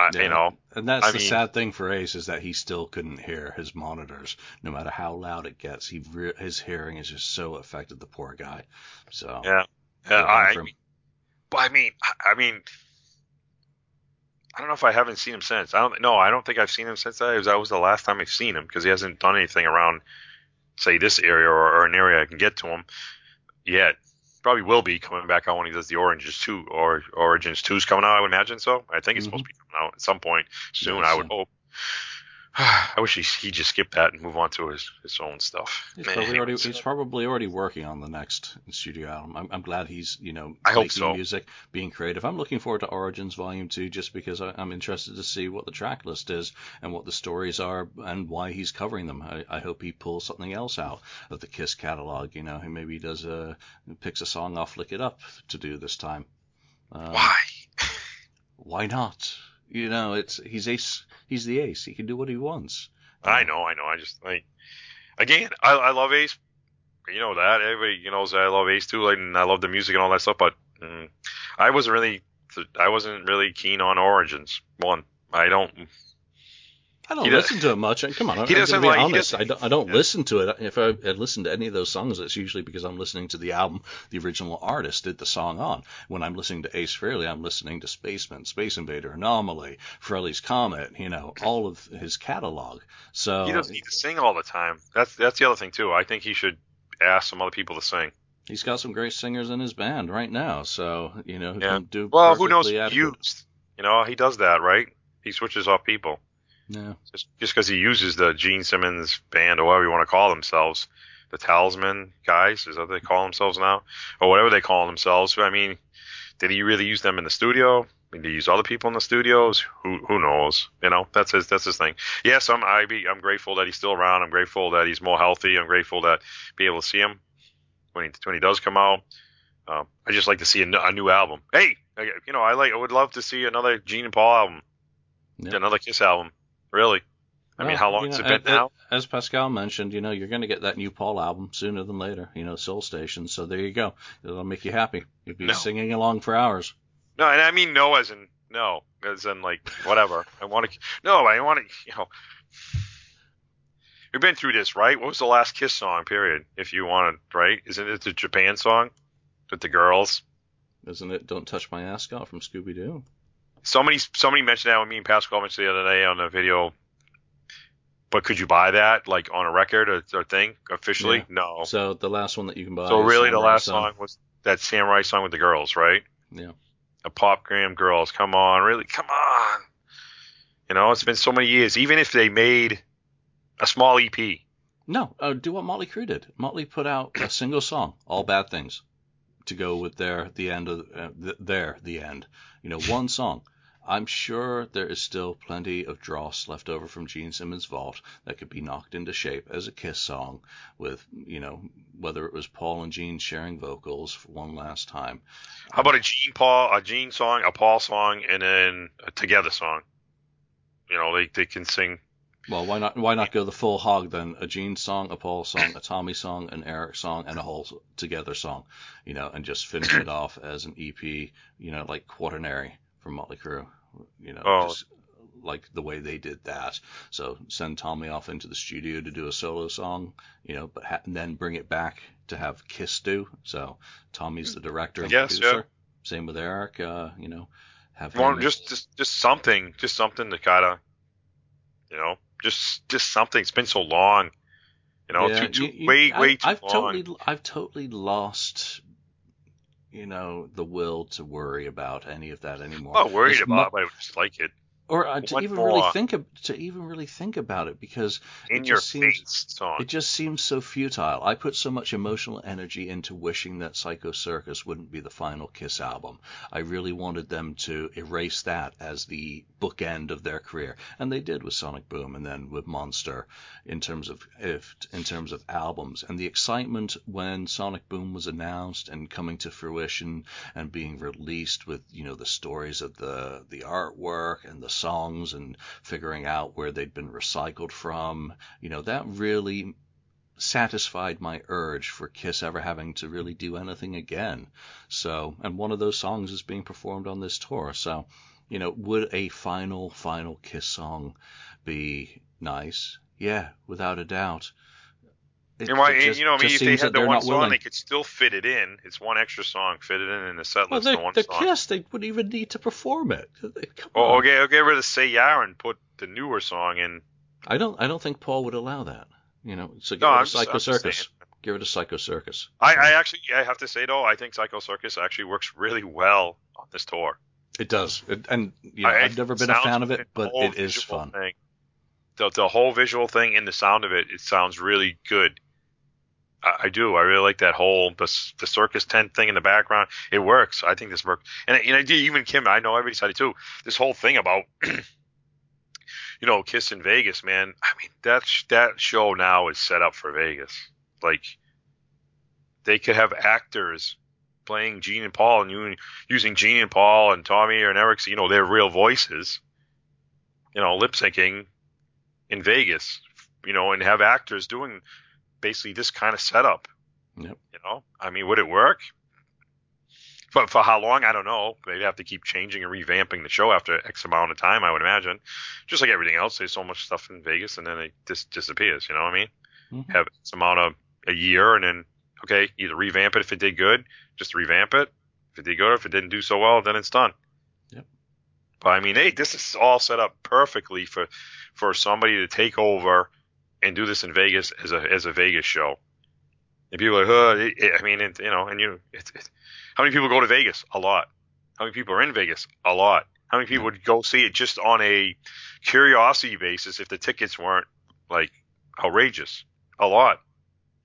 I, Yeah. You know, And that's I the mean- sad thing for Ace is that he still couldn't hear his monitors, no matter how loud it gets. He re- his hearing is just so affected. The poor guy. So Yeah. Yeah, I. But I mean, I- I mean, I don't know if I haven't seen him since. I don't. No, I don't think I've seen him since that. Was, that was the last time I've seen him because he hasn't done anything around, say, this area or, or an area I can get to him yet. Probably will be coming back out when he does the Oranges two or Origins two's coming out. I would imagine so. I think it's supposed mm-hmm. to be coming out at some point soon. I would hope. I wish he he just skipped that and move on to his his own stuff. He's Man, probably already he's probably already working on the next studio album. I'm, I'm glad he's you know I making so. music, being creative. I'm looking forward to Origins Volume Two just because I, I'm interested to see what the track list is and what the stories are and why he's covering them. I, I hope he pulls something else out of the Kiss catalog. You know, he maybe does a picks a song off Lick It Up to do this time. Um, Why? Why not? You know, it's he's ace. He's the ace. He can do what he wants. I know, I know. I just like again, I, I love Ace. You know that everybody you that I love Ace too, like, and I love the music and all that stuff. But mm, I wasn't really, I wasn't really keen on Origins. One, I don't. I don't He listen to it much. Come on, I'm he gonna be like- honest. I don't, I don't yeah. listen to it. If I had listened to any of those songs, it's usually because I'm listening to the album the original artist did the song on. When I'm listening to Ace Frehley, I'm listening to Spaceman, Space Invader, Anomaly, Frehley's Comet. You know, all of his catalog. So He doesn't need to sing all the time. That's that's the other thing too. I think he should ask some other people to sing. he's got some great singers in his band right now. So you know, who Yeah. can do Well, who knows? Used. You know, he does that, right? He switches off people. Just just because he uses the Gene Simmons band or whatever you want to call themselves, the Talisman guys, is that what they call themselves now, or whatever they call themselves. I mean, did he really use them in the studio? Did he use other people in the studios? Who who knows? You know, that's his that's his thing. Yes, I'm I be I'm grateful that he's still around. I'm grateful that he's more healthy. I'm grateful that be able to see him when he when he does come out. Um, I just like to see a new album. Hey, I- you know, I like I would love to see another Gene and Paul album, Yeah. another Kiss album. Really. I mean, how long has know, it been now? As Pascal mentioned, you know, you're going to get that new Paul album sooner than later. You know, Soul Station. So there you go. It'll make you happy. You'll be No. singing along for hours. No, and I mean no as in no, as in like whatever. I want to. No, I want to. You know, we've been through this, right? What was the last Kiss song? Period. If you wanted, right? Isn't it the Japan song with the girls? Isn't it? Don't touch my ascot from Scooby Doo. Somebody, somebody mentioned that with me and Pascal mentioned the other day on the video. But could you buy that like on a record or, or thing officially? Yeah. No. So the last one that you can buy. So really, the last song was that Samurai song with the girls, right? Yeah. A pop gram girls. Come on, really? Come on. You know, it's been so many years. Even if they made a small EP, No, uh, do what Motley Crue did. Motley put out a single song, "All Bad Things," to go with their the end of uh, th- their the end. You know, one song. I'm sure there is still plenty of dross left over from Gene Simmons' vault that could be knocked into shape as a Kiss song, with you know whether it was Paul and Gene sharing vocals for one last time. how about a Gene Paul, a Gene song, a Paul song, and then a Together song? You know, they they can sing. Well, why not? Why not go the full hog then? A Gene song, a Paul song, a Tommy song, an Eric song, and a whole together song, you know, and just finish it off as an EP, you know, like Quaternary from Motley Crue, you know, Oh. just like the way they did that. So send Tommy off into the studio to do a solo song, you know, but ha- and then bring it back to have Kiss do. So Tommy's the director and Yes, producer. yeah. Same with Eric, uh, you know, have Well, just just just something, just something to kind of, you know, just just something. It's been so long. You know, Yeah, too, too you- you- way I- way too I've long. totally, I've totally lost, you know, the will to worry about any of that anymore. I'm not worried It's about it, but I just like it. Or uh, to What even really think of, to even really think about it because In it your just seems it just seems so futile. I put so much emotional energy into wishing that Psycho Circus wouldn't be the final Kiss album. I really wanted them to erase that as the bookend of their career, and they did with Sonic Boom and then with Monster in terms of if in terms of albums and the excitement when Sonic Boom was announced and coming to fruition and being released with you know the stories of the the artwork and the songs and figuring out where they'd been recycled from. You know that really satisfied my urge for Kiss ever having to really do anything again. So and one of those songs is being performed on this tour. So you know would a final final Kiss song be nice? Yeah without a doubt It- And why, it just- you know, what I mean, if they had the one song, willing. they could still fit it in. It's one extra song, fit it in in the set list. Well, they, the one the song. Kiss, they wouldn't even need to perform it. Come Or, on. get, or get rid of Say Yeah and put the newer song in. I don't. I don't think Paul would allow that. You know, so get No, rid of Psycho just Circus. Get rid of Psycho Circus. I, I actually, I have to say though, I think Psycho Circus actually works really well on this tour. it does, it, and you know, I- I've never been a fan of it, but it is fun. Thing, the the whole visual thing and the sound of it, it sounds really good. I, do. I really like that whole the the circus tent thing in the background. It works. I think this works. And and I even Kim. I know everybody said it too. This whole thing about. You know, Kiss in Vegas, man. I mean, that that show now is set up for Vegas. Like, they could have actors playing Gene and Paul and using Gene and Paul and Tommy and Eric, you know, their real voices, you know, lip syncing in Vegas, you know, and have actors doing basically this kind of setup. Yep. You know, I mean, would it work? But for how long, I don't know. They'd have to keep changing and revamping the show after X amount of time, I would imagine. Just like everything else, there's so much stuff in Vegas, and then it just disappears. You know what I mean? Mhm. Have X amount of a year, and then okay, either revamp it if it did good, just revamp it. If it did good, if it didn't do so well, then it's done. Yep. But I mean, hey, this is all set up perfectly for for somebody to take over and do this in Vegas as a as a Vegas show. And people are like, oh, I mean, it, you know, and you, it's it, how many people go to Vegas? A lot. How many people are in Vegas? A lot. How many people would go see it just on a curiosity basis if the tickets weren't like outrageous? A lot.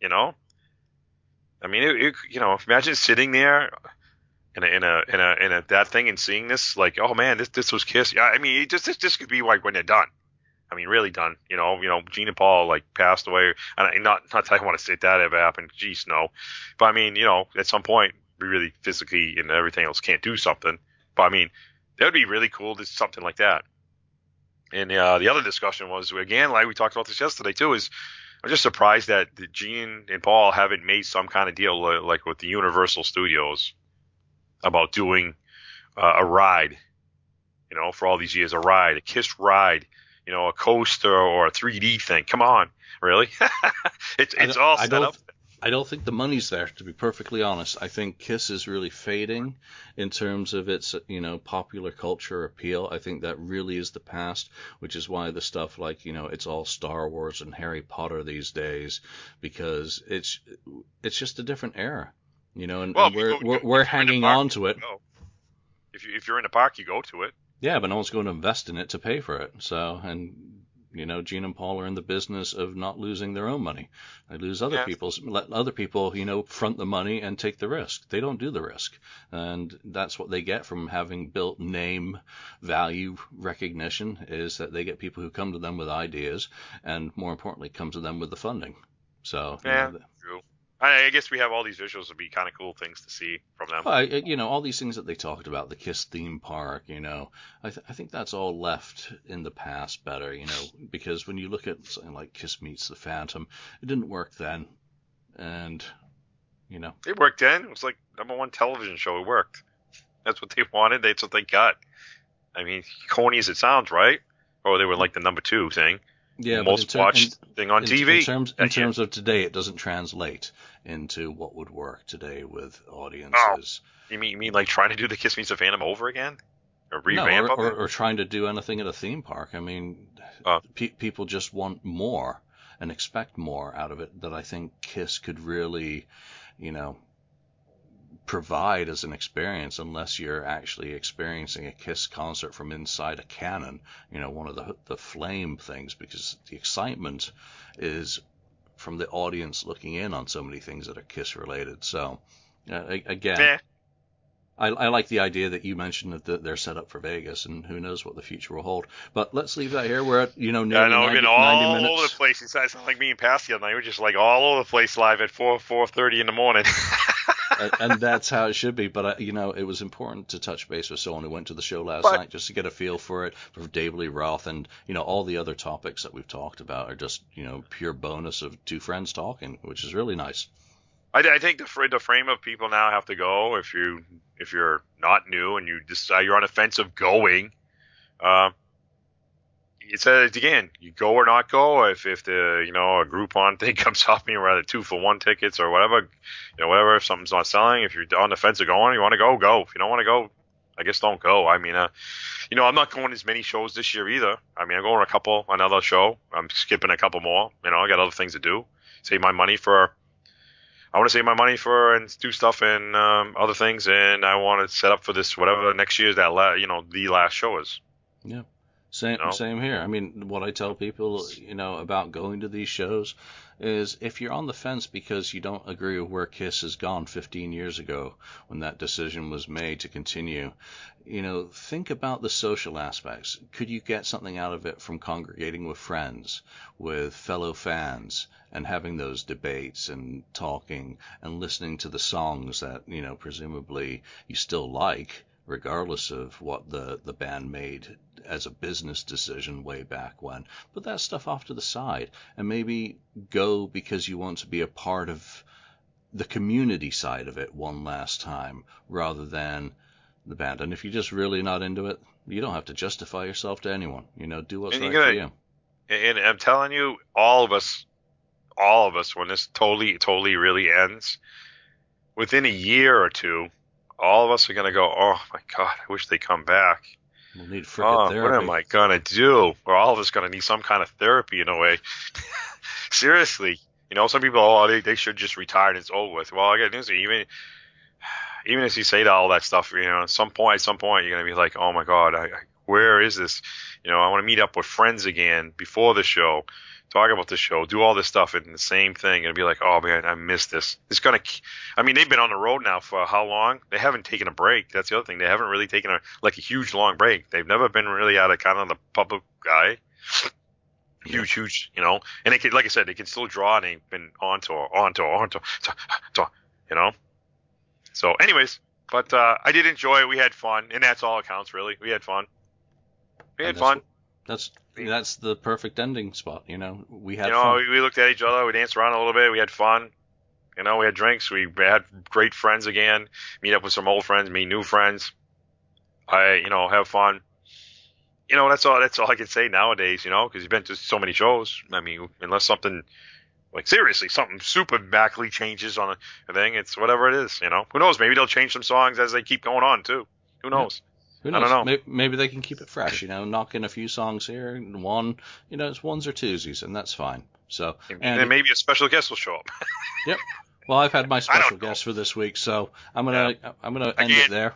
You know. I mean, it, it, you know, imagine sitting there in a in a in a in a that thing and seeing this, like, oh man, this this was Kiss. Yeah, I mean, it just this this could be like when they're done. I mean, really done. You know, you know, Gene and Paul like passed away, and not not that I want to say that ever happened. Jeez, no. But I mean, you know, at some point we really physically and everything else can't do something. But I mean, that would be really cool to something like that. And uh, the other discussion was again, like we talked about this yesterday too, is I'm just surprised that Gene and Paul haven't made some kind of deal like with the Universal Studios about doing uh, a ride, you know, for all these years, a ride, a Kiss ride, you know, a coaster or a 3D thing. Come on, really? it's it's all set up. I don't think the money's there, to be perfectly honest. I think Kiss is really fading in terms of its, you know, popular culture appeal. I think that really is the past, which is why the stuff like, you know, it's all Star Wars and Harry Potter these days, because it's it's just a different era, you know, and, well, and we're go, we're, we're hanging park, on to it. If you if you're in the park, you go to it. Yeah, but no one's going to invest in it to pay for it. So, and you know, Gene and Paul are in the business of not losing their own money. They lose other yes. people's, let other people, you know, front the money and take the risk. They don't do the risk. And that's what they get from having built name value recognition is that they get people who come to them with ideas and more importantly, come to them with the funding. So, yeah, you know, true. I guess we have all these visuals would be kind of cool things to see from them. Well, you know, all these things that they talked about, the Kiss theme park, you know, I, th- I think that's all left in the past better, you know, because when you look at something like Kiss Meets the Phantom, it didn't work then. And, you know. It worked then. It was like number one television show. It worked. That's what they wanted. That's what they got. I mean, corny as it sounds, right? Or they were mm-hmm. like the number two thing yeah, most ter- watched in, thing on in, TV. In terms, in terms of today, it doesn't translate into what would work today with audiences. Oh, you mean you mean like trying to do the Kiss Meets the Phantom over again, or revamp no, or, or, or, or, trying to do anything at a theme park? I mean, uh, pe- people just want more and expect more out of it. That I think Kiss could really, you know, provide as an experience unless you're actually experiencing a Kiss concert from inside a cannon, you know, one of the the flame things because the excitement is from the audience looking in on so many things that are Kiss related. So uh, again. I, I, like the idea that you mentioned that they're set up for Vegas, and who knows what the future will hold. But let's leave that here. We're at you know nearly know, 90, all 90 minutes. over the place. It's not like me and other night. We're just like all over the place live at four four thirty in the morning. and, and, that's how it should be. But I, you know, it was important to touch base with someone who went to the show last but, night just to get a feel for it, for David Lee Roth, and you know, all the other topics that we've talked about are just you know pure bonus of two friends talking, which is really nice. I, I think the the frame of people now have to go if you if you're not new and you decide you're on the fence of going. Uh, it's a, again, you go or not go. If if the you know a Groupon thing comes up and you're rather two for one tickets or whatever, you know whatever. If something's not selling, if you're on the fence of going, you want to go, go. If you don't want to go, I guess don't go. I mean, uh, you know, I'm not going as many shows this year either. I mean, I'm going a couple, another show. I'm skipping a couple more. You know, I got other things to do. Save my money for. I want to save my money for and do stuff and um, other things, and I want to set up for this whatever next year's that la- you know the last show is. Yeah. Same, No. same here. I mean, what I tell people, you know, about going to these shows is if you're on the fence because you don't agree with where Kiss has gone 15 years ago when that decision was made to continue, you know, think about the social aspects. Could you get something out of it from congregating with friends, with fellow fans, and having those debates and talking and listening to the songs that, you know, presumably you still like? Regardless of what the, the band made as a business decision way back when. Put that stuff off to the side and maybe go because you want to be a part of the community side of it one last time rather than the band. And if you're just really not into it, you don't have to justify yourself to anyone. You know, do what's And right for gotta- you. and I'm telling you, all of us, all of us, when this totally, totally really ends, within a year or two, all of us are gonna go, oh my god, I wish they come back. We'll need frickin' Oh, therapy. what am I gonna do? We're all of us gonna need some kind of therapy in a way. Seriously, you know, some people, oh, they, they should just retire and it's over with. Well, I got news. for you. Even even as you say to all that stuff, you know, at some point, at some point, you're gonna be like, oh my god, I, I, where is this? You know, I want to meet up with friends again before the show, talk about the show, do all this stuff, and the same thing, and be like, oh man, I missed this. It's gonna. I mean, they've been on the road now for how long? They haven't taken a break. That's the other thing. They haven't really taken a like a huge long break. They've never been really out of kind of the public eye. Huge, huge, you know, and they can, like I said, they can still draw, and they've been on tour, on tour, on tour, you know. So, anyways, but uh, I did enjoy it. We had fun, and that's all that counts, really. We had fun. We had fun. what- That's that's the perfect ending spot. You know, we had you know, fun. we, looked at each other, we danced around a little bit, we had fun. You know, we had drinks, we had great friends again, meet up with some old friends, meet new friends. I, you know, have fun. You know, that's all. That's all I can say nowadays. You know, because you've been to so many shows. I mean, unless something like seriously, something super backly changes on a thing, it's whatever it is. You know, who knows? Maybe they'll change some songs as they keep going on too. Who knows? Who I knows? don't know. Maybe, maybe they can keep it fresh. You know, knock in a few songs here, and one, you know, it's ones or twosies, and that's fine. So, And and maybe a special guest will show up. Yep. Well, I've had my special guest for this week, so I'm gonna I'm gonna end Again, it there.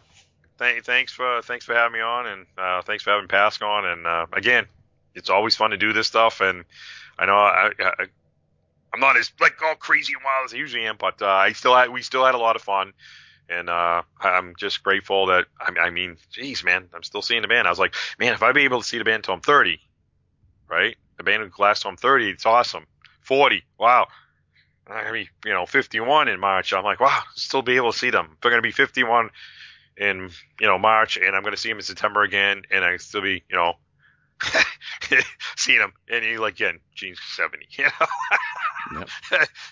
Thank, thanks for thanks for having me on, and uh, thanks for having Pask on. And uh, again, it's always fun to do this stuff. And I know I, I I'm not as like all crazy and wild as I usually am, but uh, I still had we still had a lot of fun. And uh, I'm just grateful that I mean, geez, man, I'm still seeing the band. I was like, man, if I be able to see the band until I'm 30, right? The band would last till I'm 30. It's awesome. 40, wow. I mean, you know, 51 in March. I'm like, wow, still be able to see them. They're going to be 51 in you know March, and I'm going to see them in September again, and I still be you know seeing him, and he like again, Gene's 70, you know.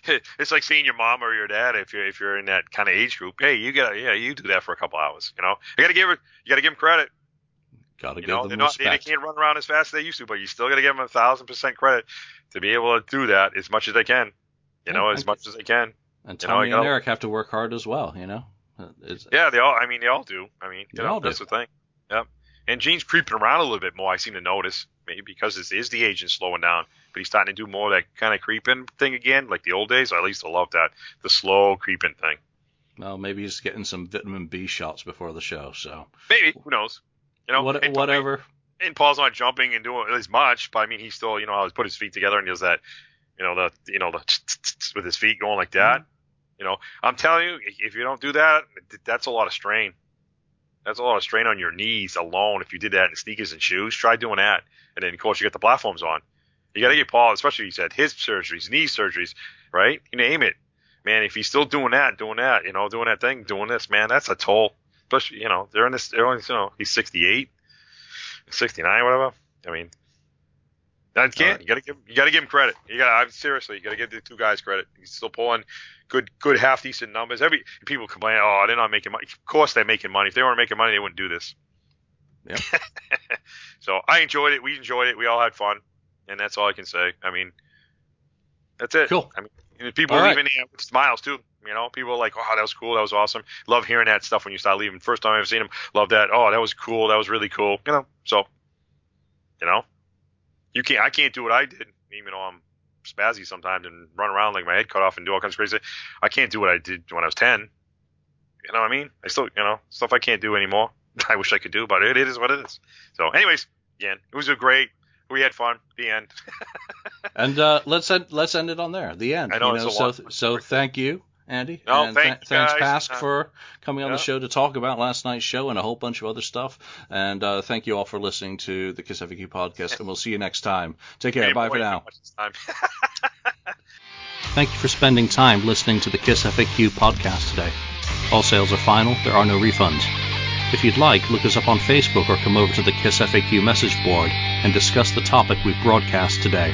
it's like seeing your mom or your dad if you're if you're in that kind of age group. Hey, you got yeah, you do that for a couple hours, you know. You got to give it, you got to give him credit. Gotta You give know, them they're not, they, they can't run around as fast as they used to, but you still got to give them a thousand percent credit to be able to do that as much as they can. You know, Yeah, as I- much as they can. And you know, and Eric have to work hard as well. You know, it's, Yeah, they all. I mean, they all do. I mean, you They know, all do. that's the thing. Yep. And Gene's creeping around a little bit more. I seem to notice, maybe because this is the agent slowing down, but he's starting to do more of that kind of creeping thing again, like the old days. At least I love that, the slow creeping thing. well, maybe he's getting some vitamin B shots before the show. So Maybe who knows? You know, what, and, whatever. And Paul's not jumping and doing as much, but I mean, he's still, you know, he put his feet together and does that, you know, the, you know, the with his feet going like that. Mm-hmm. You know, I'm telling you, if you don't do that, that's a lot of strain. That's a lot of strain on your knees alone. If you did that in sneakers and shoes, try doing that. And then, of course, you get the platforms on. You got to get Paul, especially he said his surgeries, knee surgeries, right? You name it. Man, if he's still doing that, doing that, you know, doing that thing, doing this, man, that's a toll. Especially, you know, they're in this, they're only, you know, he's 68, 69, whatever. I mean, I can't. You gotta give. You gotta give him credit. You gotta. I'm seriously. You gotta give the two guys credit. He's still pulling good, good half decent numbers. Every people complain, oh, they're not making money. Of course they're making money. If they weren't making money, they wouldn't do this. Yeah. so I enjoyed it. We enjoyed it. We all had fun, and that's all I can say. I mean, that's it. Cool. I mean, and people right. leaving with smiles too. You know, people are like, oh, that was cool. That was awesome. Love hearing that stuff when you start leaving. First time I've seen them, love that. Oh, that was cool. That was really cool. You know, so you know, you can't. I can't do what I did, even though I'm spazzy sometimes and run around like my head cut off and do all kinds of crazy. I can't do what I did when I was ten. You know what I mean? I still, you know, stuff I can't do anymore. I wish I could do, but it, it is what it is. So, anyways, again, it was a great. We had fun. The end. And uh, let's end, let's end it on there. The end. I know, you know, a so so thank you, Andy. No, and thank you, thanks. Pask, Uh, for coming on the show to talk about last night's show and a whole bunch of other stuff. And uh, thank you all for listening to the Kiss FAQ podcast. And we'll see you next time. Take care. Hey, Bye boy, for now. much this time. Thank you for spending time listening to the KISS FAQ podcast today. All sales are final, there are no refunds. If you'd like, look us up on Facebook or come over to the KISS FAQ message board and discuss the topic we've broadcast today.